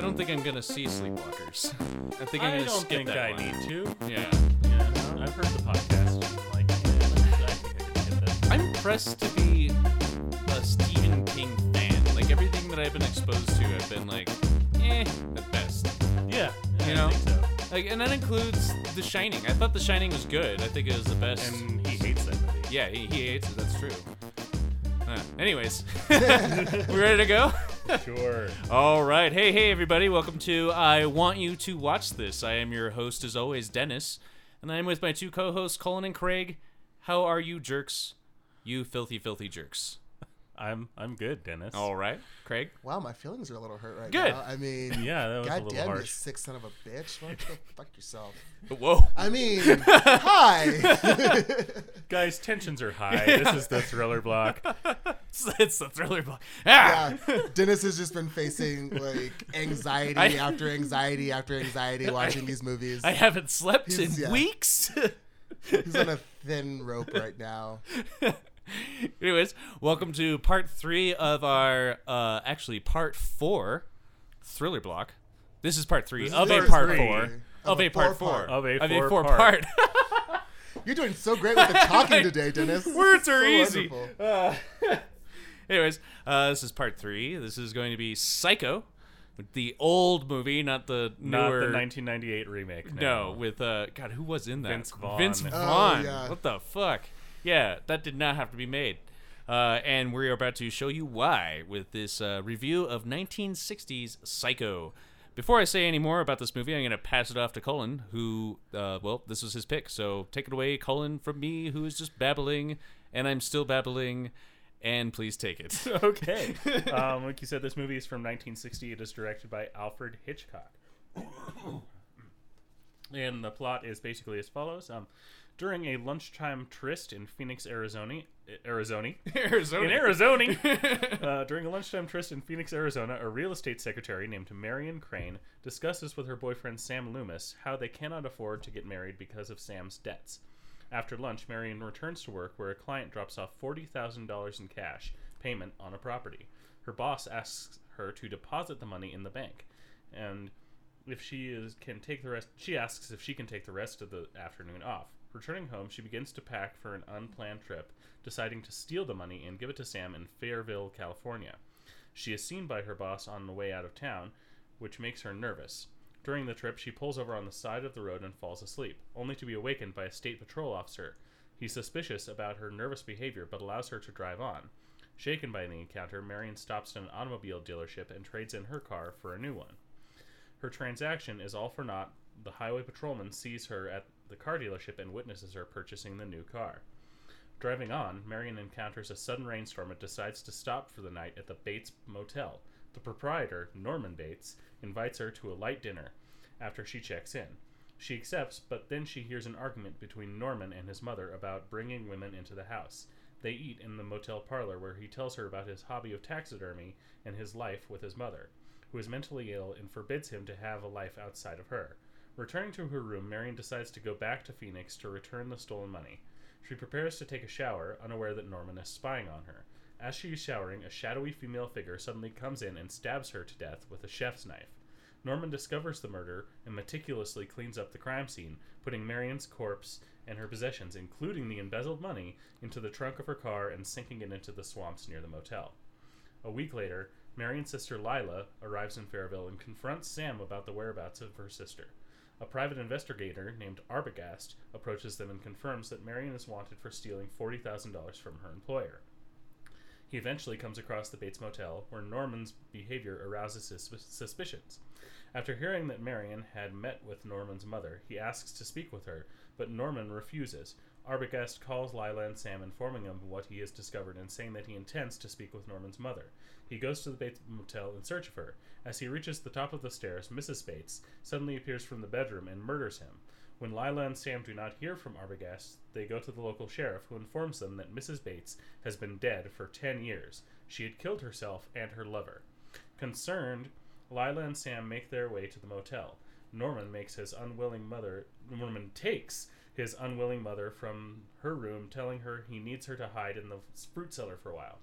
I don't think I'm gonna see Sleepwalkers. I think I'm I gonna don't skip think that I one. need to. Yeah. Yeah, I've heard the podcast. and, Like, I think I could skip that. I'm impressed to be a Stephen King fan. Like everything that I've been exposed to, I've been like, eh, at best. Yeah, yeah, You I know? think so. Like, and that includes The Shining. I thought The Shining was good. I think it was the best. And he hates that movie. yeah, he, he hates it. That's true. Uh, anyways, we ready to go? Sure. All right. Hey, hey, everybody. Welcome to I Want You to Watch This. I am your host, as always, Dennis, and I am with my two co hosts, Colin and Craig. How are you, jerks? You filthy, filthy jerks. I'm I'm good, Dennis. All right. Craig? Wow, my feelings are a little hurt right Good. now. I mean, Yeah, that was a God little damn you, harsh. sick son of a bitch. Why don't you go fuck yourself? Whoa. I mean, hi. Guys, tensions are high. This is the thriller block. It's, it's the thriller block. Ah! yeah, Dennis has just been facing like anxiety I- after anxiety after anxiety watching these movies. I haven't slept in yeah. weeks. He's on a thin rope right now. Anyways, welcome to part three of our, uh, actually part four, thriller block. This is part three This is of a part part three four of of a a part four-part. four Of a four four-part. part. You're doing so great with the talking today, Dennis. Words are So easy. wonderful. Anyways, uh, this is part three. This is going to be Psycho, the old movie, not the Not newer. the 1998 remake. no, with uh, God, who was in that? Vince Vaughn. Vince Oh, Vaughn. yeah. What the fuck? Yeah, that did not have to be made. Uh, and we are about to show you why with this uh, review of 1960s Psycho. Before I say any more about this movie, I'm going to pass it off to Colin, who, uh, well, this was his pick. So take it away, Colin, from me, who is just babbling, and I'm still babbling, and please take it. okay. Um, like you said, this movie is from 1960. It is directed by Alfred Hitchcock. And the plot is basically as follows. Um, during a lunchtime tryst in Phoenix, Arizona, Arizona, Arizona. in Arizona, uh, during a lunchtime tryst in Phoenix, Arizona, a real estate secretary named Marion Crane discusses with her boyfriend Sam Loomis how they cannot afford to get married because of Sam's debts. After lunch, Marion returns to work where a client drops off $40,000 in cash payment on a property. Her boss asks her to deposit the money in the bank, and if she is can take the rest, she asks if she can take the rest of the afternoon off. Returning home, she begins to pack for an unplanned trip, deciding to steal the money and give it to Sam in Fairvale, California. She is seen by her boss on the way out of town, which makes her nervous. During the trip, she pulls over on the side of the road and falls asleep, only to be awakened by a state patrol officer. He's suspicious about her nervous behavior but allows her to drive on. Shaken by the encounter, Marion stops at an automobile dealership and trades in her car for a new one. Her transaction is all for naught. The highway patrolman sees her at the car dealership and witnesses her purchasing the new car. Driving on, Marion encounters a sudden rainstorm and decides to stop for the night at the Bates Motel. The proprietor, Norman Bates, invites her to a light dinner after she checks in. She accepts, but then she hears an argument between Norman and his mother about bringing women into the house. They eat in the motel parlor where he tells her about his hobby of taxidermy and his life with his mother, who is mentally ill and forbids him to have a life outside of her. Returning to her room, Marion decides to go back to Phoenix to return the stolen money. She prepares to take a shower, unaware that Norman is spying on her. As she is showering, a shadowy female figure suddenly comes in and stabs her to death with a chef's knife. Norman discovers the murder and meticulously cleans up the crime scene, putting Marion's corpse and her possessions, including the embezzled money, into the trunk of her car and sinking it into the swamps near the motel. A week later, Marion's sister Lila arrives in Fairvale and confronts Sam about the whereabouts of her sister. A private investigator named Arbogast approaches them and confirms that Marion is wanted for stealing $40,000 from her employer. He eventually comes across the Bates Motel, where Norman's behavior arouses his suspicions. After hearing that Marion had met with Norman's mother, he asks to speak with her, but Norman refuses. Arbogast calls Lila and Sam, informing them of what he has discovered and saying that he intends to speak with Norman's mother. He goes to the Bates Motel in search of her. As he reaches the top of the stairs, Mrs. Bates suddenly appears from the bedroom and murders him. When Lila and Sam do not hear from Arbogast, they go to the local sheriff, who informs them that Mrs. Bates has been dead for 10 years. She had killed herself and her lover. Concerned, Lila and Sam make their way to the motel. Norman makes his unwilling mother Norman takes his unwilling mother from her room, telling her he needs her to hide in the fruit cellar for a while.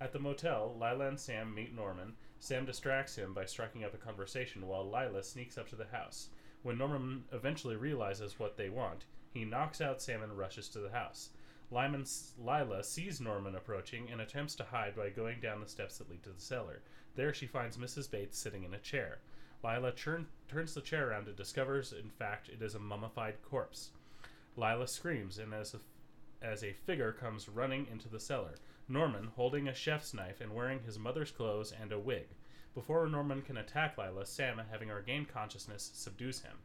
At the motel, Lila and Sam meet Norman, Sam distracts him by striking up a conversation while Lila sneaks up to the house. When Norman eventually realizes what they want, he knocks out Sam and rushes to the house. Lyman, Lila sees Norman approaching and attempts to hide by going down the steps that lead to the cellar. There she finds Mrs. Bates sitting in a chair. Lila turns the chair around and discovers, in fact, it is a mummified corpse. Lila screams, and as a, as a figure comes running into the cellar, Norman, holding a chef's knife and wearing his mother's clothes and a wig. Before Norman can attack Lila, Sam, having regained consciousness, subdues him.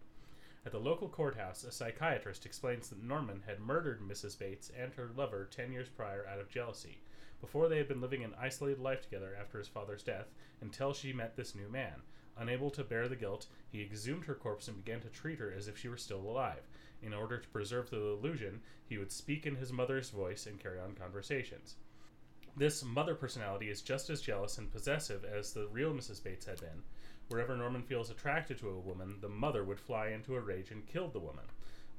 At the local courthouse, a psychiatrist explains that Norman had murdered Mrs. Bates and her lover 10 years prior out of jealousy, before they had been living an isolated life together after his father's death, until she met this new man. Unable to bear the guilt, he exhumed her corpse and began to treat her as if she were still alive. In order to preserve the illusion, he would speak in his mother's voice and carry on conversations. This mother personality is just as jealous and possessive as the real Mrs. Bates had been. Wherever Norman feels attracted to a woman, the mother would fly into a rage and kill the woman.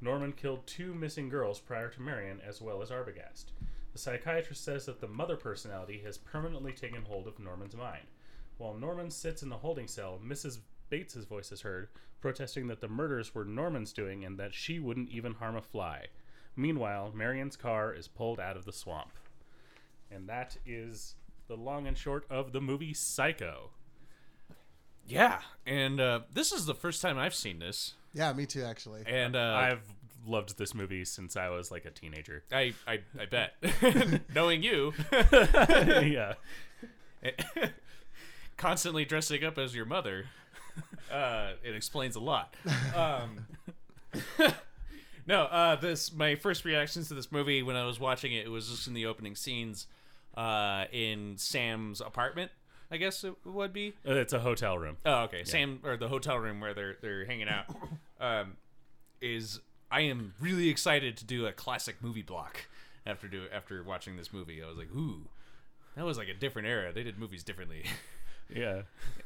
Norman killed two missing girls prior to Marion, as well as Arbogast. The psychiatrist says that the mother personality has permanently taken hold of Norman's mind. While Norman sits in the holding cell, Mrs. Bates's voice is heard, protesting that the murders were Norman's doing and that she wouldn't even harm a fly. Meanwhile, Marion's car is pulled out of the swamp. And that is the long and short of the movie Psycho. Yeah, and uh, this is the first time I've seen this, Yeah, me too, actually. and uh, I've loved this movie since I was like a teenager. I, I I bet knowing you, yeah. constantly dressing up as your mother, uh, it explains a lot. Um, no, uh, this my first reactions to this movie when I was watching it, it was just in the opening scenes uh, in Sam's apartment. I guess it would be. Uh, It's a hotel room. Oh, okay. Sam or the hotel room where they're they're hanging out um, is I am really excited to do a classic movie block after do after watching this movie. I was like, ooh, that was like a different era. They did movies differently. Yeah.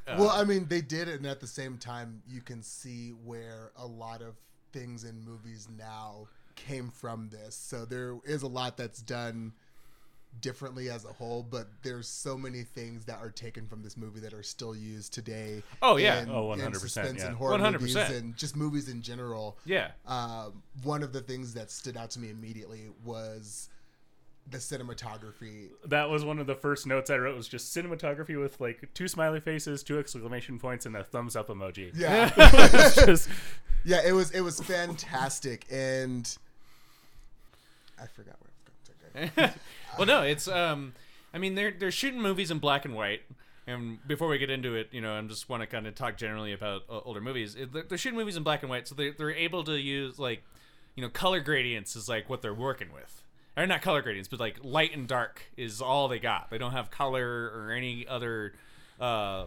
well, I mean, they did it, and at the same time, you can see where a lot of things in movies now came from this. So there is a lot that's done differently as a whole, but there's so many things that are taken from this movie that are still used today. Oh, yeah. in- Oh, 100%, yeah. horror 100%. movies and just movies in general. yeah. Um, one of the things that stood out to me immediately was the cinematography. That was one of the first notes I wrote was just cinematography with like two smiley faces, two exclamation points, and a thumbs up emoji. Yeah. It's just Yeah, it was it was fantastic, and I forgot where I was going. to go. well, no, it's um, I mean they're they're shooting movies in black and white. And before we get into it, you know, I just want to kind of talk generally about uh, older movies. They're they're shooting movies in black and white, so they're they're able to use like, you know, color gradients is like what they're working with. Or not color gradients, but like light and dark is all they got. They don't have color or any other uh,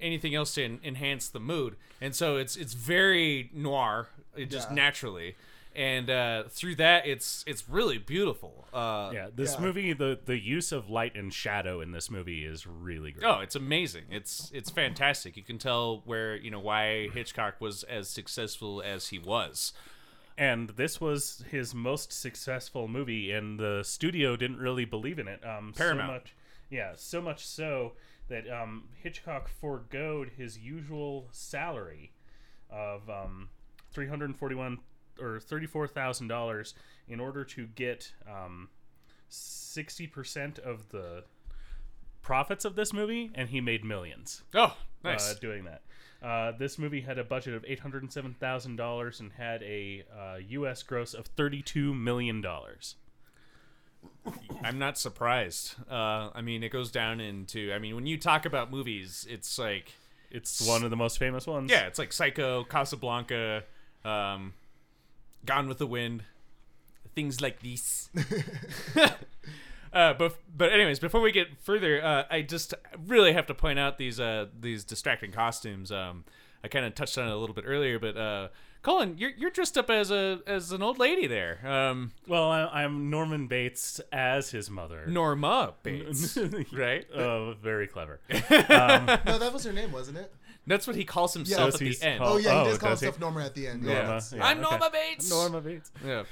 anything else to en- enhance the mood, and so it's it's very noir, it just Yeah. naturally. And uh, through that, it's it's really beautiful. Uh, yeah. This Yeah. movie, the the use of light and shadow in this movie is really great. Oh, it's amazing. It's it's fantastic. You can tell where you know why Hitchcock was as successful as he was. And this was his most successful movie, and the studio didn't really believe in it. Um, Paramount. So much, yeah, so much so that um, Hitchcock foregoed his usual salary of um, three hundred forty-one or thirty-four thousand dollars in order to get um, sixty percent of the profits of this movie, and he made millions Oh, nice. uh, doing that. Uh, this movie had a budget of eight hundred and seven thousand dollars and had a uh, U.S. gross of thirty-two million dollars. I'm not surprised. Uh, I mean, it goes down into. I mean, when you talk about movies, it's like It's one of the most famous ones. yeah, it's like Psycho, Casablanca, um, Gone with the Wind, things like this. Uh, but but anyways, before we get further, uh, I just really have to point out these uh, these distracting costumes. Um, I kind of touched on it a little bit earlier, but uh, Colin, you're you're dressed up as a as an old lady there, um, Well, I, I'm Norman Bates as his mother. Norma Bates, right? Oh, very clever. no, that was her name, wasn't it? That's what he calls himself Does at the end. called- Oh, yeah, oh, he does call does he? himself Norma at the end. Norma. Yeah, I'm okay. Norma Bates. Norma Bates. Yeah.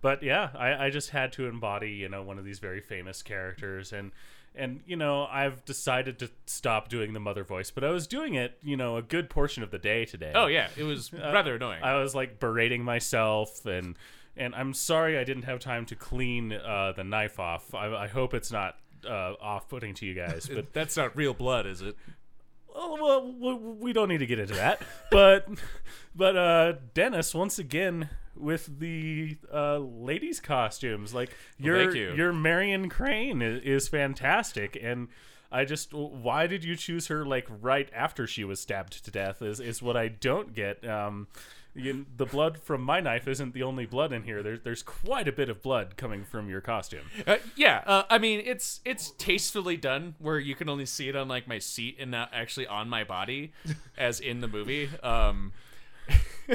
But yeah, I, I just had to embody, you know, one of these very famous characters, and and you know I've decided to stop doing the mother voice, but I was doing it, you know, a good portion of the day today. Oh yeah, it was rather annoying. I was like berating myself and and I'm sorry I didn't have time to clean uh, the knife off. I, I hope it's not uh, off-putting to you guys, but That's not real blood, is it? well, well, we- we don't need to get into that. but but uh, Dennis once again with the uh, ladies' costumes, like your thank you. your Marion Crane is, is fantastic, and I just why did you choose her like right after she was stabbed to death is is what I don't get. Um, you, the blood from my knife isn't the only blood in here. There's there's quite a bit of blood coming from your costume. Uh, yeah, uh, I mean it's it's tastefully done where you can only see it on like my seat and not actually on my body, as in the movie. Um,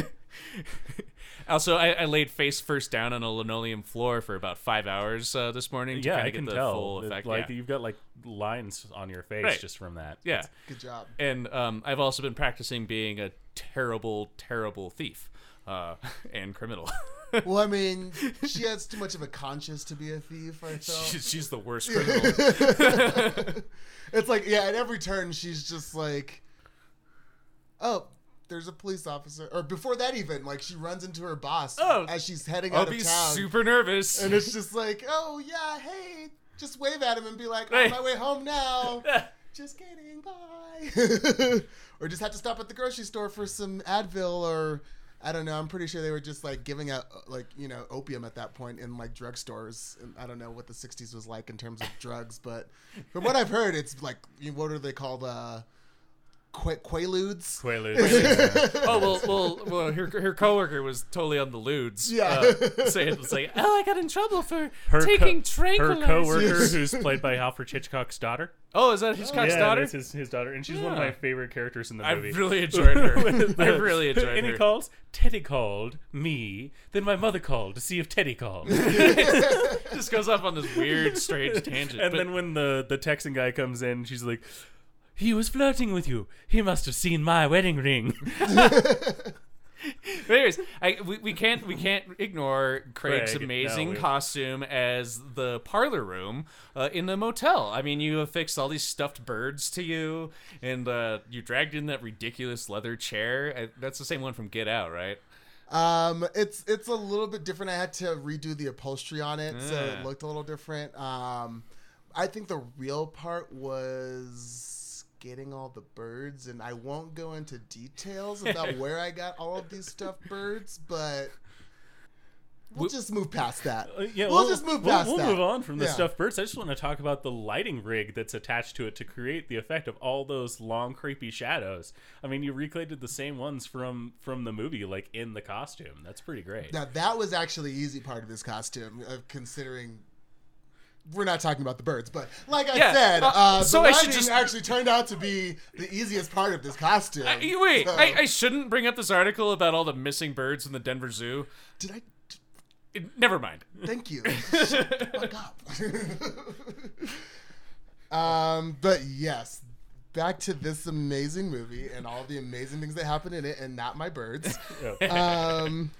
also, I, I laid face first down on a linoleum floor for about five hours uh, this morning to Yeah, I of can the tell. full It- like yeah. you've got like lines on your face Right. just from that. yeah. Good job. and um, I've also been practicing being a terrible, terrible thief uh, and criminal. Well, I mean, she has too much of a conscience to be a thief. I felt. she's, she's the worst criminal. it's like yeah, at every turn she's just like, oh, there's a police officer. Or before that even, like she runs into her boss Oh, as she's heading I'll out be of town, super nervous. and it's just like, oh yeah, hey, just wave at him and be like, on my way home now. just kidding, bye. or just have to stop at the grocery store for some Advil or. I don't know. I'm pretty sure they were just like giving out like you know opium at that point in like drugstores. And I don't know what the '60s was like in terms of drugs, but from what I've heard, it's like what are they called? Uh, Qu- Quaaludes. Quaaludes. oh well, well, well. Her her coworker was totally on the ludes. Yeah. uh, saying it's like, oh, I got in trouble for Her co- taking her tranquilizers. coworker, who's played by Alfred Hitchcock's daughter. Oh, is that Hitchcock's yeah, daughter? that's his, his daughter, and she's one of my favorite characters in the movie. I really enjoyed her. I really enjoyed And her. he calls. Teddy called me. Then my mother called to see if Teddy called. just goes off on this weird, strange tangent. and but- then when the the Texan guy comes in, she's like, "He was flirting with you. He must have seen my wedding ring." But anyways, I, we, we can't we can't ignore Craig's Craig, no, amazing we- costume as the parlor room uh, in the motel. I mean, you affixed all these stuffed birds to you, and uh, you dragged in that ridiculous leather chair. Uh, That's the same one from Get Out, right? Um, it's it's a little bit different. I had to redo the upholstery on it, so Ah. it looked a little different. Um, I think the real part was getting all the birds, and I won't go into details about where I got all of these stuffed birds, but we'll We- just move past that. Uh, yeah, we'll, just move we'll- past We'll, that. move on from the Yeah. stuffed birds. I just want to talk about the lighting rig that's attached to it to create the effect of all those long, creepy shadows. I mean, you recreated the same ones from from the movie, like in the costume. That's pretty great. Now that was actually easy part of this costume, of considering. We're not talking about the birds, but like I Yeah, said, uh, uh, so the I should just- actually turned out to be the easiest part of this costume. I, wait, So- I, I shouldn't bring up this article about all the missing birds in the Denver Zoo. did I? It- never mind. Thank you. Fuck up. um, but yes, back to this amazing movie and all the amazing things that happen in it, and not my birds. Um,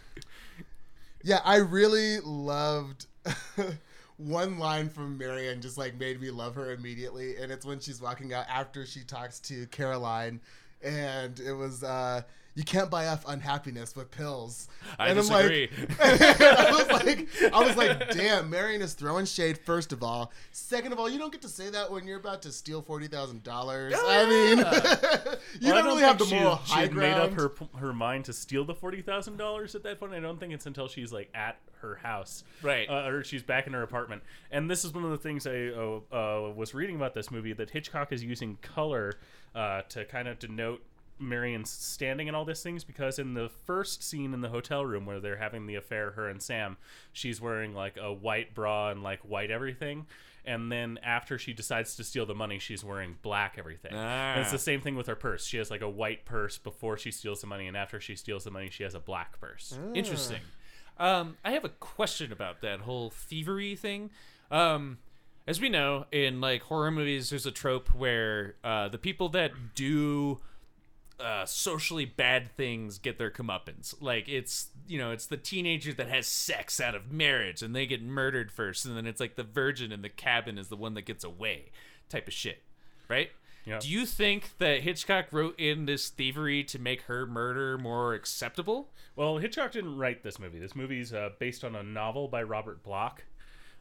yeah, I really loved one line from Marion just like made me love her immediately, and it's when she's walking out after she talks to Caroline, and it was uh, you can't buy off unhappiness with pills. I and disagree. I'm like, I was like, I was like, damn, Marion is throwing shade. First of all, second of all, you don't get to say that when you're about to steal forty thousand dollars. I mean, you Well, I don't really have the think she- moral she high had made up her her mind to steal the forty thousand dollars at that point. I don't think it's until she's like at her house, Right. uh, or she's back in her apartment. And this is one of the things I uh, uh, was reading about this movie that Hitchcock is using color uh, to kind of denote Marion's standing and all these things because in the first scene in the hotel room where they're having the affair, her and Sam, she's wearing like a white bra and like white everything. And then after she decides to steal the money, she's wearing black everything. And it's Ah. the same thing with her purse. She has like a white purse before she steals the money, and after she steals the money, she has a black purse. Interesting. Um, I have a question about that whole thievery thing. Um, as we know, in like horror movies, there's a trope where uh, the people that do uh, socially bad things get their comeuppance. Like it's you know it's the teenager that has sex out of marriage and they get murdered first, and then it's like the virgin in the cabin is the one that gets away, type of shit, right? Yeah. Do you think that Hitchcock wrote in this thievery to make her murder more acceptable? Well, Hitchcock didn't write this movie. This movie's uh, based on a novel by Robert Bloch.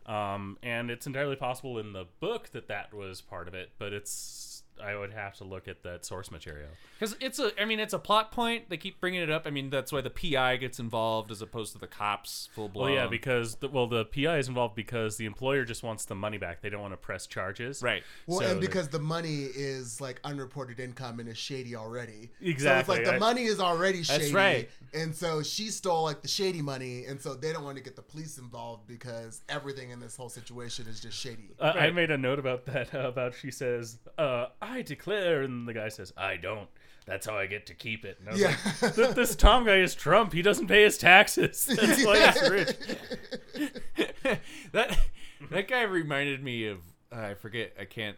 Um, and it's entirely possible in the book that that was part of it, but it's I would have to look at that source material. Because it's a, I mean, it's a plot point. They keep bringing it up. I mean, that's why the PI gets involved as opposed to the cops full blown. Well, yeah, because the, well, the PI is involved because the employer just wants the money back. They don't want to press charges. right. Well, So and because the money is like unreported income and is shady already. Exactly, So it's like the I- money is already shady. That's right. And so she stole like the shady money, and so they don't want to get the police involved because everything in this whole situation is just shady. Uh, I made a note about that. Uh, about she says, uh, "I declare," and the guy says, "I don't." That's how I get to keep it. And I was Yeah. like, "Th- this Tom guy is Trump. He doesn't pay his taxes. That's why he's rich. that that guy reminded me of uh, I forget I can't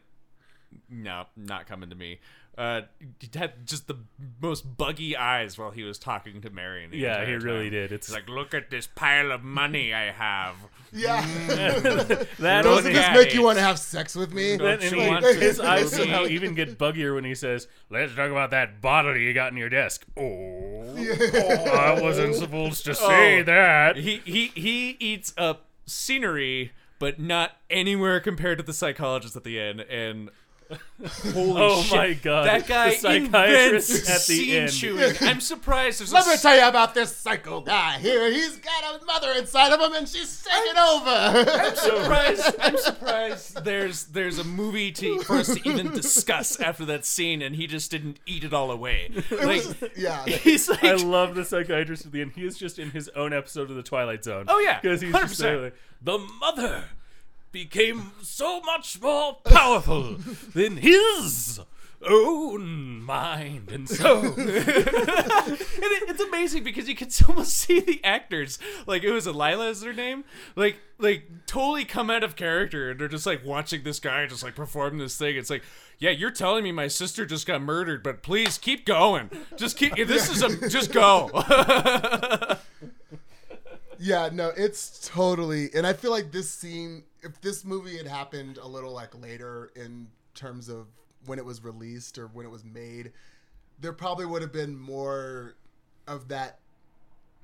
no not coming to me uh he had just the most buggy eyes while he was talking to Marion Yeah, entire he really time. did. It's He's like look at this pile of money I have yeah. that Doesn't this make it. you want to have sex with me? Don't and you he- his eyes somehow even get buggier when he says, "Let's talk about that bottle you got in your desk." Oh, I wasn't supposed to say Oh. that. he he he eats up scenery but not anywhere compared to the psychologist at the end and holy Oh shit my God. that guy The psychiatrist invents at the scene end. chewing i'm surprised there's a Let me tell you about this psycho guy here. He's got a mother inside of him, and she's taking over. I'm surprised. I'm surprised. There's there's a movie to for us to even discuss after that scene, and he just didn't eat it all away. Like yeah. he's like, I love the psychiatrist at the end. He is just in his own episode of the Twilight Zone. Oh, yeah, because he's just 100%. saying, like, the mother became so much more powerful than his own mind and so and it, it's amazing because you can almost see the actors. Like it was Lila is their name. Like like totally come out of character, and they're just like watching this guy just like perform this thing. It's like. Yeah, you're telling me my sister just got murdered, but please keep going. Just keep. This is a. Just go. Yeah, no, it's totally. And I feel like this scene, if this movie had happened a little like later in terms of when it was released or when it was made, there probably would have been more of that.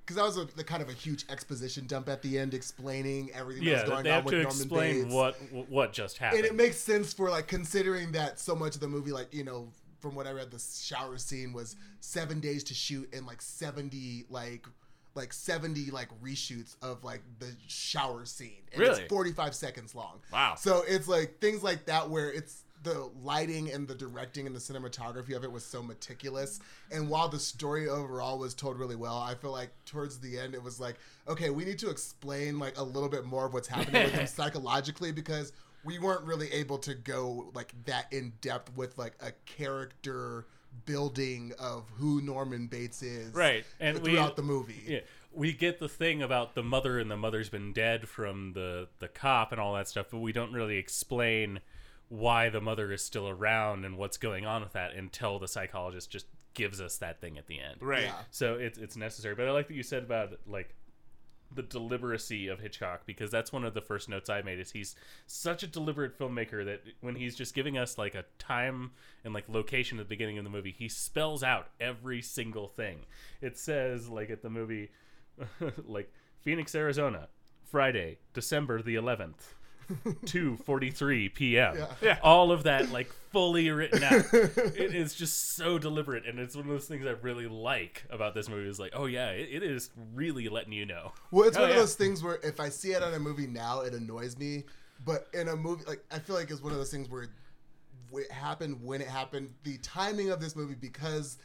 Because that was a, the kind of a huge exposition dump at the end, explaining everything yeah, that was going they on have with to Norman explain Bates. what what just happened. and it makes sense for like considering that so much of the movie, like you know, from what I read, the shower scene was seven days to shoot and like seventy like like seventy like reshoots of like the shower scene. And Really? it's forty five seconds long. Wow. So it's like things like that where it's the lighting and the directing and the cinematography of it was so meticulous. And while the story overall was told really well, I feel like towards the end it was like, okay, we need to explain like a little bit more of what's happening with him psychologically because we weren't really able to go like that in depth with like a character building of who Norman Bates is Right. And we- throughout the movie. Yeah, we get the thing about the mother and the mother's been dead from the the cop and all that stuff, but we don't really explain why the mother is still around and what's going on with that until the psychologist just gives us that thing at the end. right. Yeah. So it's it's necessary. But I like that you said about like the deliberacy of Hitchcock because that's one of the first notes I made is he's such a deliberate filmmaker that when he's just giving us like a time and like location at the beginning of the movie, he spells out every single thing. It says like at the movie like Phoenix, Arizona, Friday, December the 11th. 2:43 p.m. Yeah. Yeah. All of that like fully written out. it is just so deliberate, and it's one of those things I really like about this movie. Is like, oh yeah, it, it is really letting you know. Well, it's Oh, one of those things where if I see it on a movie now, it annoys me. But in a movie, like I feel like it's one of those things where it happened when it happened. The timing of this movie, because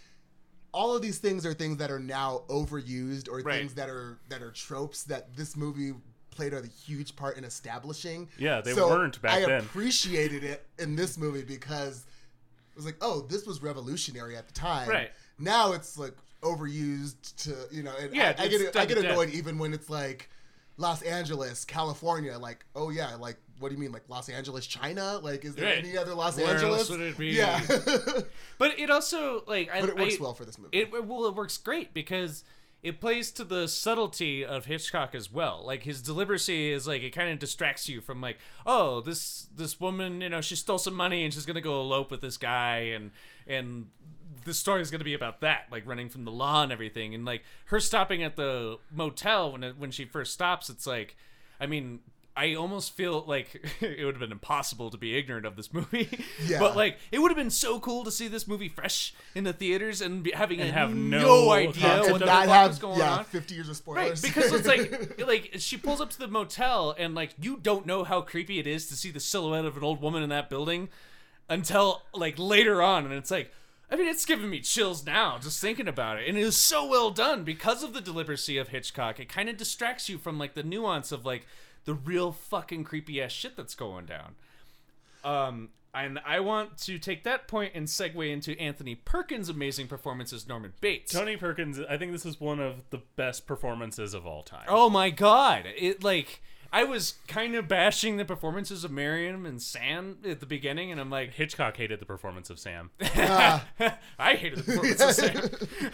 all of these things are things that are now overused or Right. things that are that are tropes that this movie played a huge part in establishing. Yeah, they So weren't back I then. appreciated it in this movie because it was like, oh, this was revolutionary at the time. Right. Now it's like overused to you know. And Yeah, I, I get I get annoyed even when it's like Los Angeles, California. Like, oh yeah, like what do you mean, like Los Angeles, China? Like, is there Right. any other Los Where Angeles? else would it be? Yeah, But it also like I, but it works I- well for this movie. It it- well, it works great because it plays to the subtlety of Hitchcock as well. Like his deliberacy is like it kind of distracts you from like, oh, this this woman, you know, she stole some money and she's gonna go elope with this guy, and and the story is gonna be about that, like running from the law and everything, and like her stopping at the motel when it, when she first stops, it's like, I mean. I almost feel like it would have been impossible to be ignorant of this movie. Yeah. But like, it would have been so cool to see this movie fresh in the theaters and be, having And have no, no idea concept what and the not fuck have was going yeah, on. 50 years of Right, spoilers. because it's like like she pulls up to the motel and like you don't know how creepy it is to see the silhouette of an old woman in that building until like later on, and it's like. I mean, it's giving me chills now just thinking about it, and it is so well done because of the deliberacy of Hitchcock. It kind of distracts you from like the nuance of like the real fucking creepy ass shit that's going down. Um, and I want to take that point and segue into Anthony Perkins' amazing performance as Norman Bates. Tony Perkins, I think this is one of the best performances of all time. Oh my god! It like I was kind of bashing the performances of Miriam and Sam at the beginning, and I'm like, Hitchcock hated the performance of Sam. Ah, I hated the performance of Sam.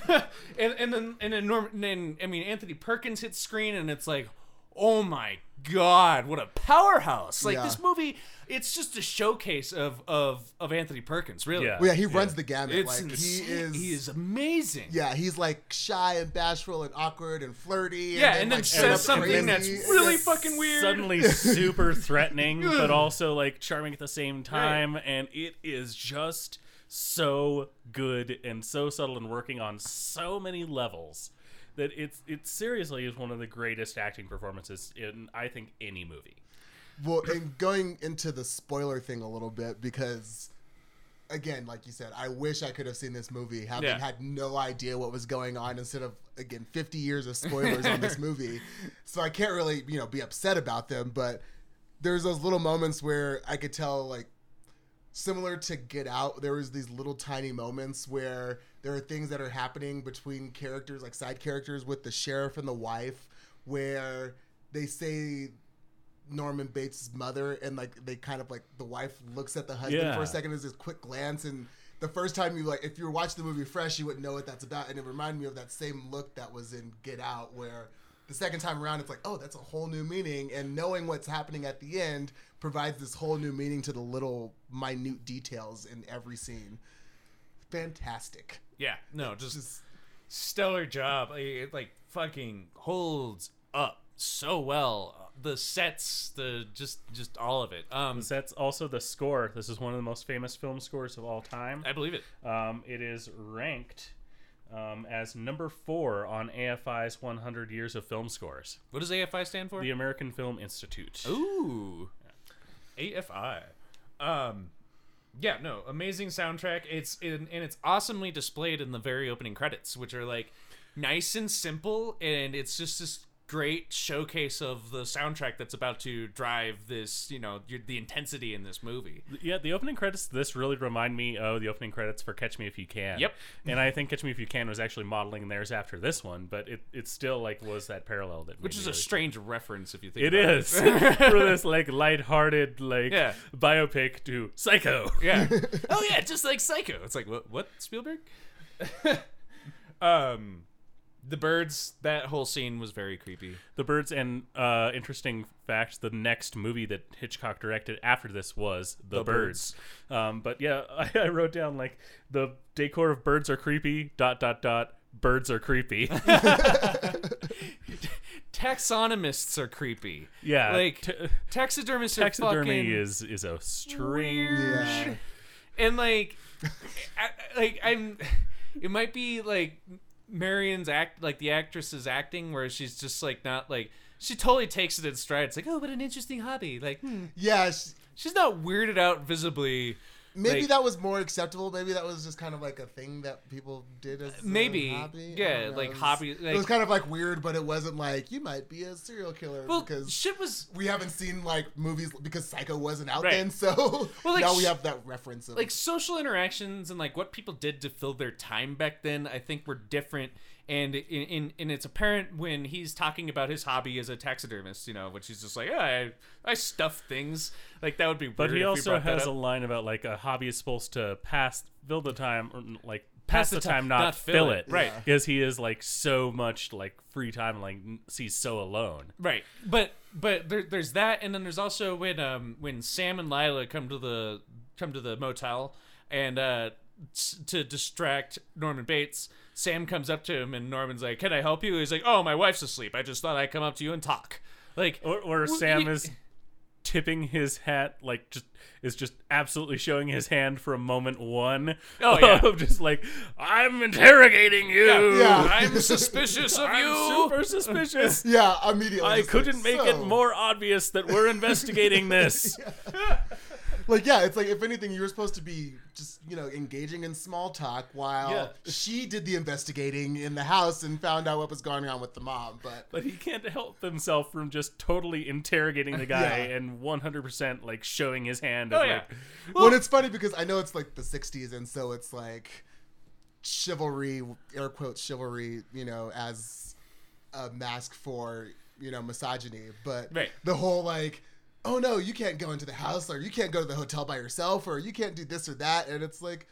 and and then and then, Norm, and I mean Anthony Perkins hits screen, and it's like, oh my god, what a powerhouse! Like Yeah. this movie, it's just a showcase of of of Anthony Perkins, really. Yeah. well, yeah, he runs the gamut. It's like insane. he is, he is amazing. Yeah, he's like shy and bashful and awkward and flirty. Yeah, and then like, says straight up something crazy. that's really just- fucking weird. Suddenly super threatening, but also like charming at the same time, and it is just so good and so subtle and working on so many levels that it's it seriously is one of the greatest acting performances in I think any movie. Well, and going into the spoiler thing a little bit because, again, like you said, I wish I could have seen this movie having Yeah. had no idea what was going on instead of again 50 years of spoilers on this movie. So I can't really you know be upset about them, but there's those little moments where I could tell like similar to Get Out, there was these little tiny moments where there are things that are happening between characters, like side characters, with the sheriff and the wife, where they say Norman Bates' mother, and like they kind of like the wife looks at the husband Yeah. for a second, there's this quick glance, and the first time you like, if you were watching the movie fresh, you wouldn't know what that's about, and it reminded me of that same look that was in Get Out, where the second time around, it's like, oh, that's a whole new meaning, and knowing what's happening at the end provides this whole new meaning to the little minute details in every scene. Fantastic. Yeah, no, just, Just stellar job. It like fucking holds up so well. The sets, the just just all of it. Um, That's also the score. This is one of the most famous film scores of all time. I believe it. Um, it is ranked um, as number four on AFI's 100 Years of Film Scores. What does AFI stand for? The American Film Institute. Ooh, AFI. Um, yeah, no, amazing soundtrack. It's in, and it's awesomely displayed in the very opening credits, which are like nice and simple, and it's just this great showcase of the soundtrack that's about to drive this, you know, the intensity in this movie. Yeah, the opening credits this really remind me of the opening credits for Catch Me If You Can. Yep. And I think Catch Me If You Can was actually modeling theirs after this one, but it, it still like was that parallel that Which is me a really- strange reference if you think It is for this like lighthearted like Yeah. biopic to Psycho. Yeah. oh yeah, just like Psycho. It's like what? What Spielberg? um, the birds. That whole scene was very creepy. The Birds and uh, interesting fact: the next movie that Hitchcock directed after this was The, The Birds. Um, but yeah, I, I wrote down like the decor of birds are creepy. Dot dot dot. Birds are creepy. Taxonomists are creepy. yeah, Like t- taxidermists taxidermy fucking is is a strange. yeah. and like, I, like I'm. It might be like Marion's act, like the actress's acting, where she's just like not like she totally takes it in stride. It's like, oh, what an interesting hobby. Like, hmm. Yeah, sh- she's not weirded out visibly. Maybe Like- that was more acceptable. Maybe that was just kind of like a thing that people did as a Maybe, hobby. Yeah, like It was- hobby- it was kind of like weird, but it wasn't like you might be a serial killer Well, because shit was we haven't seen like movies because Psycho wasn't out Right. then. So Well, like, now we have that reference of like social interactions and like what people did to fill their time back then i think were different and in, in and it's apparent when he's talking about his hobby as a taxidermist, you know, which he's just like, yeah, I, I stuff things. Like that would be. But he if also brought has a line about like a hobby is supposed to pass fill the time or like Pass pass, the the ti- time, not, not fill, it. Right. Yeah. Because he is like so much like free time like he's so alone. Right, but but there, there's that, and then there's also when um when Sam and Lila come to the come to the motel, and uh s- to distract Norman Bates, Sam comes up to him, and Norman's like, "Can I help you?" He's like, "Oh, my wife's asleep. I just thought I'd come up to you and talk." Like, Or, or Well, Sam y- is tipping his hat like just is just absolutely showing his hand for a moment one Oh, yeah. of just like I'm interrogating you. Yeah. I'm suspicious of I'm you. super suspicious. Yeah, immediately. I couldn't like, make it more obvious that we're investigating this. Like, yeah, it's like if anything, you were supposed to be just you know engaging in small talk while Yeah. she did the investigating in the house and found out what was going on with the mom. But But he can't help himself from just totally interrogating the guy Yeah. and 100% like showing his hand. Oh of, yeah, like, when it's funny because I know it's like the '60s, and so it's like chivalry, air quotes chivalry, you know, as a mask for you know misogyny. But Right. the whole like, oh no, you can't go into the house, or you can't go to the hotel by yourself, or you can't do this or that, and it's like.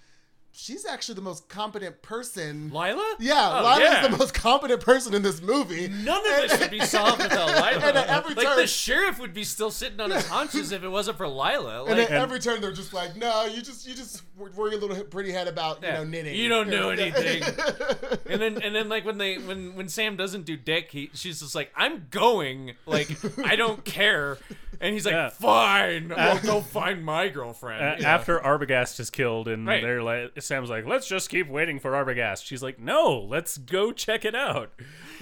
She's actually the most competent person. Lila. Yeah, Oh, Lila yeah. the most competent person in this movie. None of this would be solved without Lila. And at every like turn- the sheriff would be still sitting on his haunches if it wasn't for Lila. And Like, at every turn, they're just like, "No, you just, you just worry a little pretty head about, you know, knitting. You don't know anything. and then and then like when they when when Sam doesn't do dick, he she's just like, I'm going. Like I don't care. And he's like, Yeah. Fine, I'll uh, go find my girlfriend. Uh, a- you? After Arbogast is killed, and Right. they're like, Sam's like, let's just keep waiting for Arbogast. She's like, no, let's go check it out.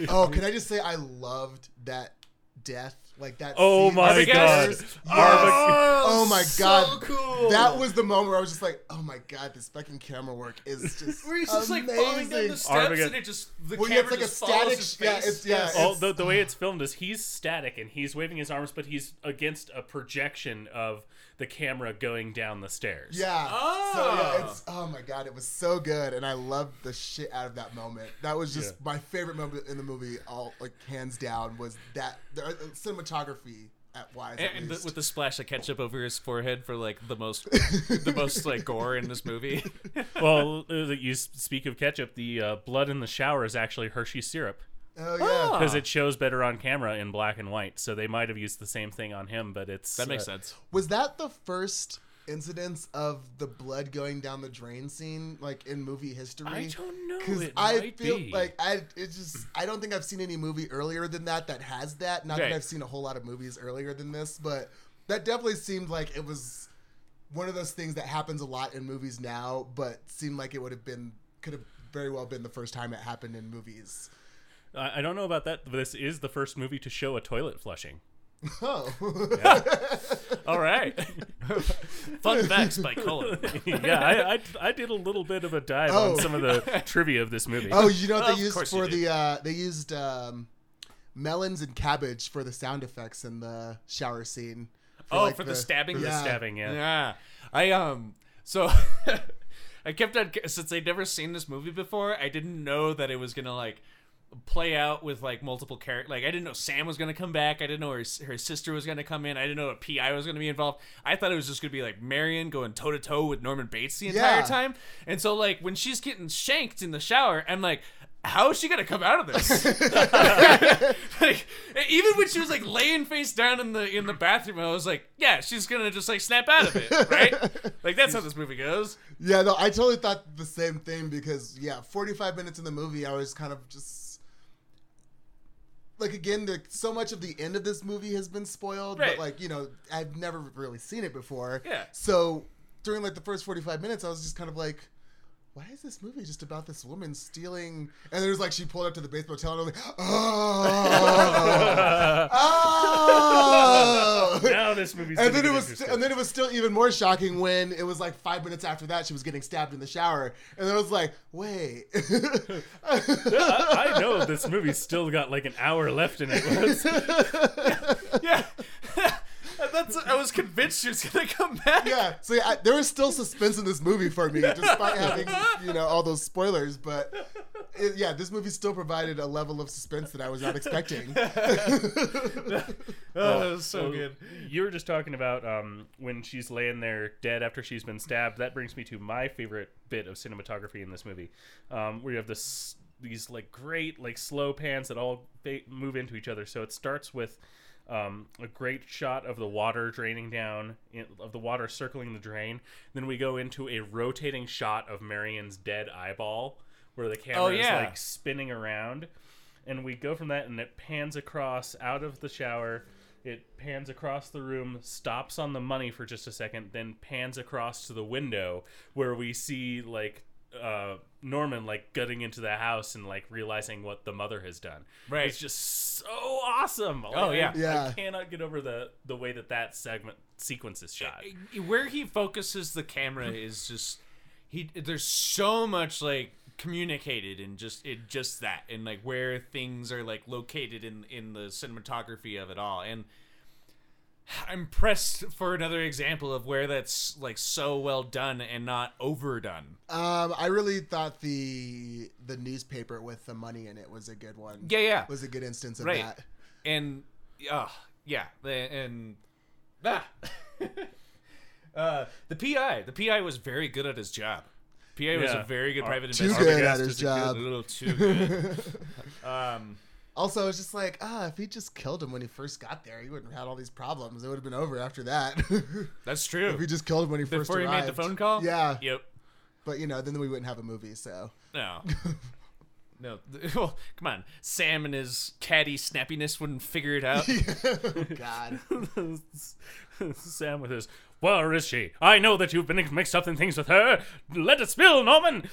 oh, can I just say I loved that death, like that. Oh scene- my god. Oh, Oh my so god, cool. That was the moment where I was just like, "Oh my god, this fucking camera work is just where he's just like falling down the amazing." steps Armageddon- and it just the Well, camera it's like a just follows static- his yeah, face. it's- yeah, Yes. it's- Oh, the, the way it's filmed is he's static and he's waving his arms, but he's against a projection of the camera going down the stairs. Yeah. So Oh. yeah, ah. it's oh my god, it was so good, and I loved the shit out of that moment. That was just Yeah. my favorite moment in the movie, all like hands down, was that the uh, cinematography at wise. and, at and the, with the splash of ketchup over his forehead for like the most the most like gore in this movie. Well, uh, you speak of ketchup, the uh, blood in the shower is actually Hershey syrup oh yeah. Ah. because it shows better on camera in black and white. So they might have used the same thing on him, but it's that makes uh, sense. Was that the first incidence of the blood going down the drain scene, like in movie history? I don't know. Because I feel be. like I it's just I don't think I've seen any movie earlier than that that has that. Not Right. that I've seen a whole lot of movies earlier than this, but that definitely seemed like it was one of those things that happens a lot in movies now, but seemed like it would have been could have very well been the first time it happened in movies. I I don't know about that. but This is the first movie to show a toilet flushing. Oh, All right. Fun facts by Colin. yeah, I, I, I did a little bit of a dive Oh. on some of the trivia of this movie. oh, you know what Of they used for the uh, they used um, melons and cabbage for the sound effects in the shower scene. oh, like, for the, stabbing. For the Yeah. stabbing, yeah. Yeah. I um so I kept on since I'd never seen this movie before, I didn't know that it was gonna like play out with like multiple characters. Like I didn't know Sam was gonna come back. I didn't know her, her sister was gonna come in. I didn't know a PI was gonna be involved. I thought it was just gonna be like Marion going toe to toe with Norman Bates the entire Yeah. time. And so like when she's getting shanked in the shower, I'm like. How is she gonna come out of this? like, even when she was like laying face down in the in the bathroom, I was like, yeah, she's gonna just like snap out of it, right? like that's how this movie goes. Yeah, no, I totally thought the same thing because yeah, 45 minutes in the movie, I was kind of just like again, the, so much of the end of this movie has been spoiled, Right. but like you know, I've never really seen it before. Yeah. So during like the first 45 minutes, I was just kind of like. Why is this movie just about this woman stealing? And there's like she pulled up to the baseball motel and I was like, oh, oh. now this movie's and then it was and then it was still even more shocking when it was like five minutes after that she was getting stabbed in the shower and I was like wait I, I know this movie's still got like an hour left in it. Yeah, And that's I was convinced she was gonna come back. yeah so yeah, I, there was still suspense in this movie for me despite having you know all those spoilers but it- yeah, this movie still provided a level of suspense that I was not expecting. Oh, that was so Well, good. You were just talking about um, when she's laying there dead after she's been stabbed. That brings me to my favorite bit of cinematography in this movie, um, where you have this these like great like slow pans that all fa- move into each other. So it starts with um, a great shot of the water draining down, in, of the water circling the drain. Then we go into a rotating shot of Marion's dead eyeball, where the camera Oh, is like spinning around. And we go from that and it pans across out of the shower. It pans across the room stops on the money for just a second then pans across to the window where we see like uh norman like gutting into the house and like realizing what the mother has done Right. it's just so awesome Like, Oh, yeah. I, Yeah. I cannot get over the the way that that segment sequence is shot Where he focuses the camera is just he. There's so much like communicated and just it just that and like where things are like located in in the cinematography of it all and. I'm pressed for another example of where that's like so well done and not overdone. Um, I really thought the the newspaper with the money in it was a good one. Yeah, yeah. was a good instance of Right. that. and uh, yeah, and ah. uh, the PI, the PI was very good at his job. PI was a very good Uh, private Too investigator. good at his is a good A job. little too good. um, Also, it's just like, ah, if he just killed him when he first got there, he wouldn't have had all these problems. It would have been over after that. that's true. if he just killed him when he first Before he made the phone call. Yeah, Yep. but you know, then we wouldn't have a movie. So No. No. Well, come on. Sam and his catty snappiness wouldn't figure it out. God, sam with his where is she i know that you've been mixed up in things with her let it spill norman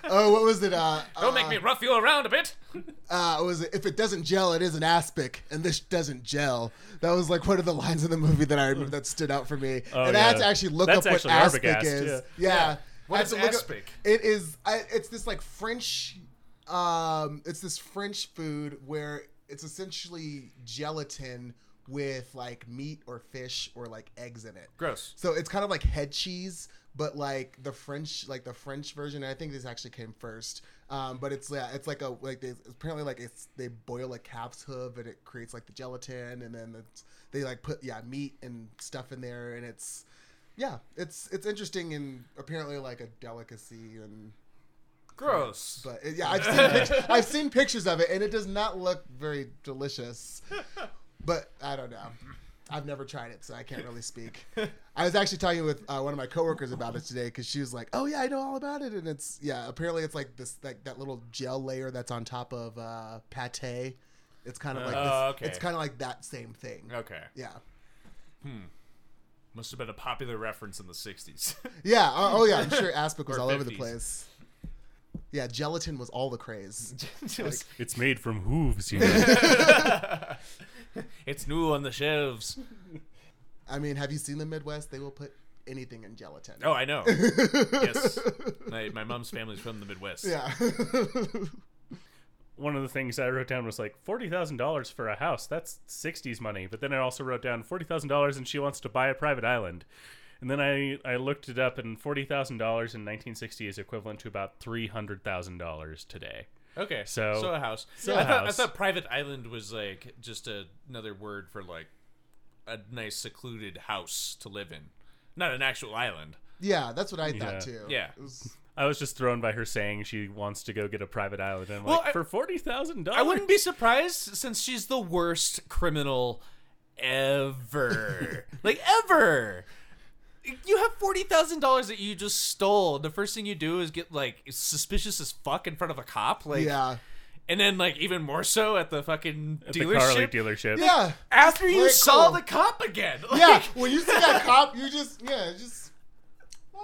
oh, what was it? Uh, Don't make me rough you around a bit. uh, was it? If it doesn't gel, it is an aspic, and this doesn't gel. That was like one of the lines in the movie that I remember that stood out for me. Oh, and I had to actually look That's up what aspic Arbogast, is. yeah. Yeah. What I had is to look up- aspic? It is. I, it's this like French. Um, it's this French food where it's essentially gelatin with like meat or fish or like eggs in it. Gross. So it's kind of like head cheese, but like the French, like the French version. I think this actually came first. Um, but it's yeah, it's like a like they apparently like it's they boil a calf's hoof and it creates like the gelatin, and then it's, they like put yeah meat and stuff in there, and it's yeah, it's it's interesting and apparently like a delicacy and. Gross. But yeah, I've seen, I've seen pictures of it, and it does not look very delicious. But I don't know. I've never tried it, so I can't really speak. I was actually talking with uh, one of my coworkers about it today because she was like, "Oh yeah, I know all about it," and it's yeah. Apparently, it's like this like that little gel layer that's on top of uh, pate. It's kind of like Oh, this, okay. it's kind of like that same thing. Okay. Yeah, Hmm. Must have been a popular reference in the 60s. yeah. Oh, oh, yeah. I'm sure aspic was Or all over the 50s. place. Yeah, gelatin was all the craze. Just- it's made from hooves you know it's new on the shelves. I mean, have you seen the Midwest? They will put anything in gelatin. Oh, I know. yes. My, my mom's family's from the Midwest. Yeah. one of the things I wrote down was like forty thousand dollars for a house. That's '60s money. But then I also wrote down forty thousand dollars, and she wants to buy a private island. And then I I looked it up, and forty thousand dollars in 1960 is equivalent to about three hundred thousand dollars today. Okay. So- so a house. so I a thought, I thought private island was like just a, another word for like a nice secluded house to live in, not an actual island. yeah, that's what I thought Yeah. too. Yeah. It was, I was just thrown by her saying she wants to go get a private island. And I'm Well, like, I- for forty thousand dollars, I wouldn't be surprised since she's the worst criminal ever. like ever. You have forty thousand dollars that you just stole. The first thing you do is get like suspicious as fuck in front of a cop. Like, yeah. and then like even more so at the fucking at the Carly dealership. dealership. Yeah. After you Play it saw cool. the cop again. Like, Yeah. When you see that cop, you just yeah, just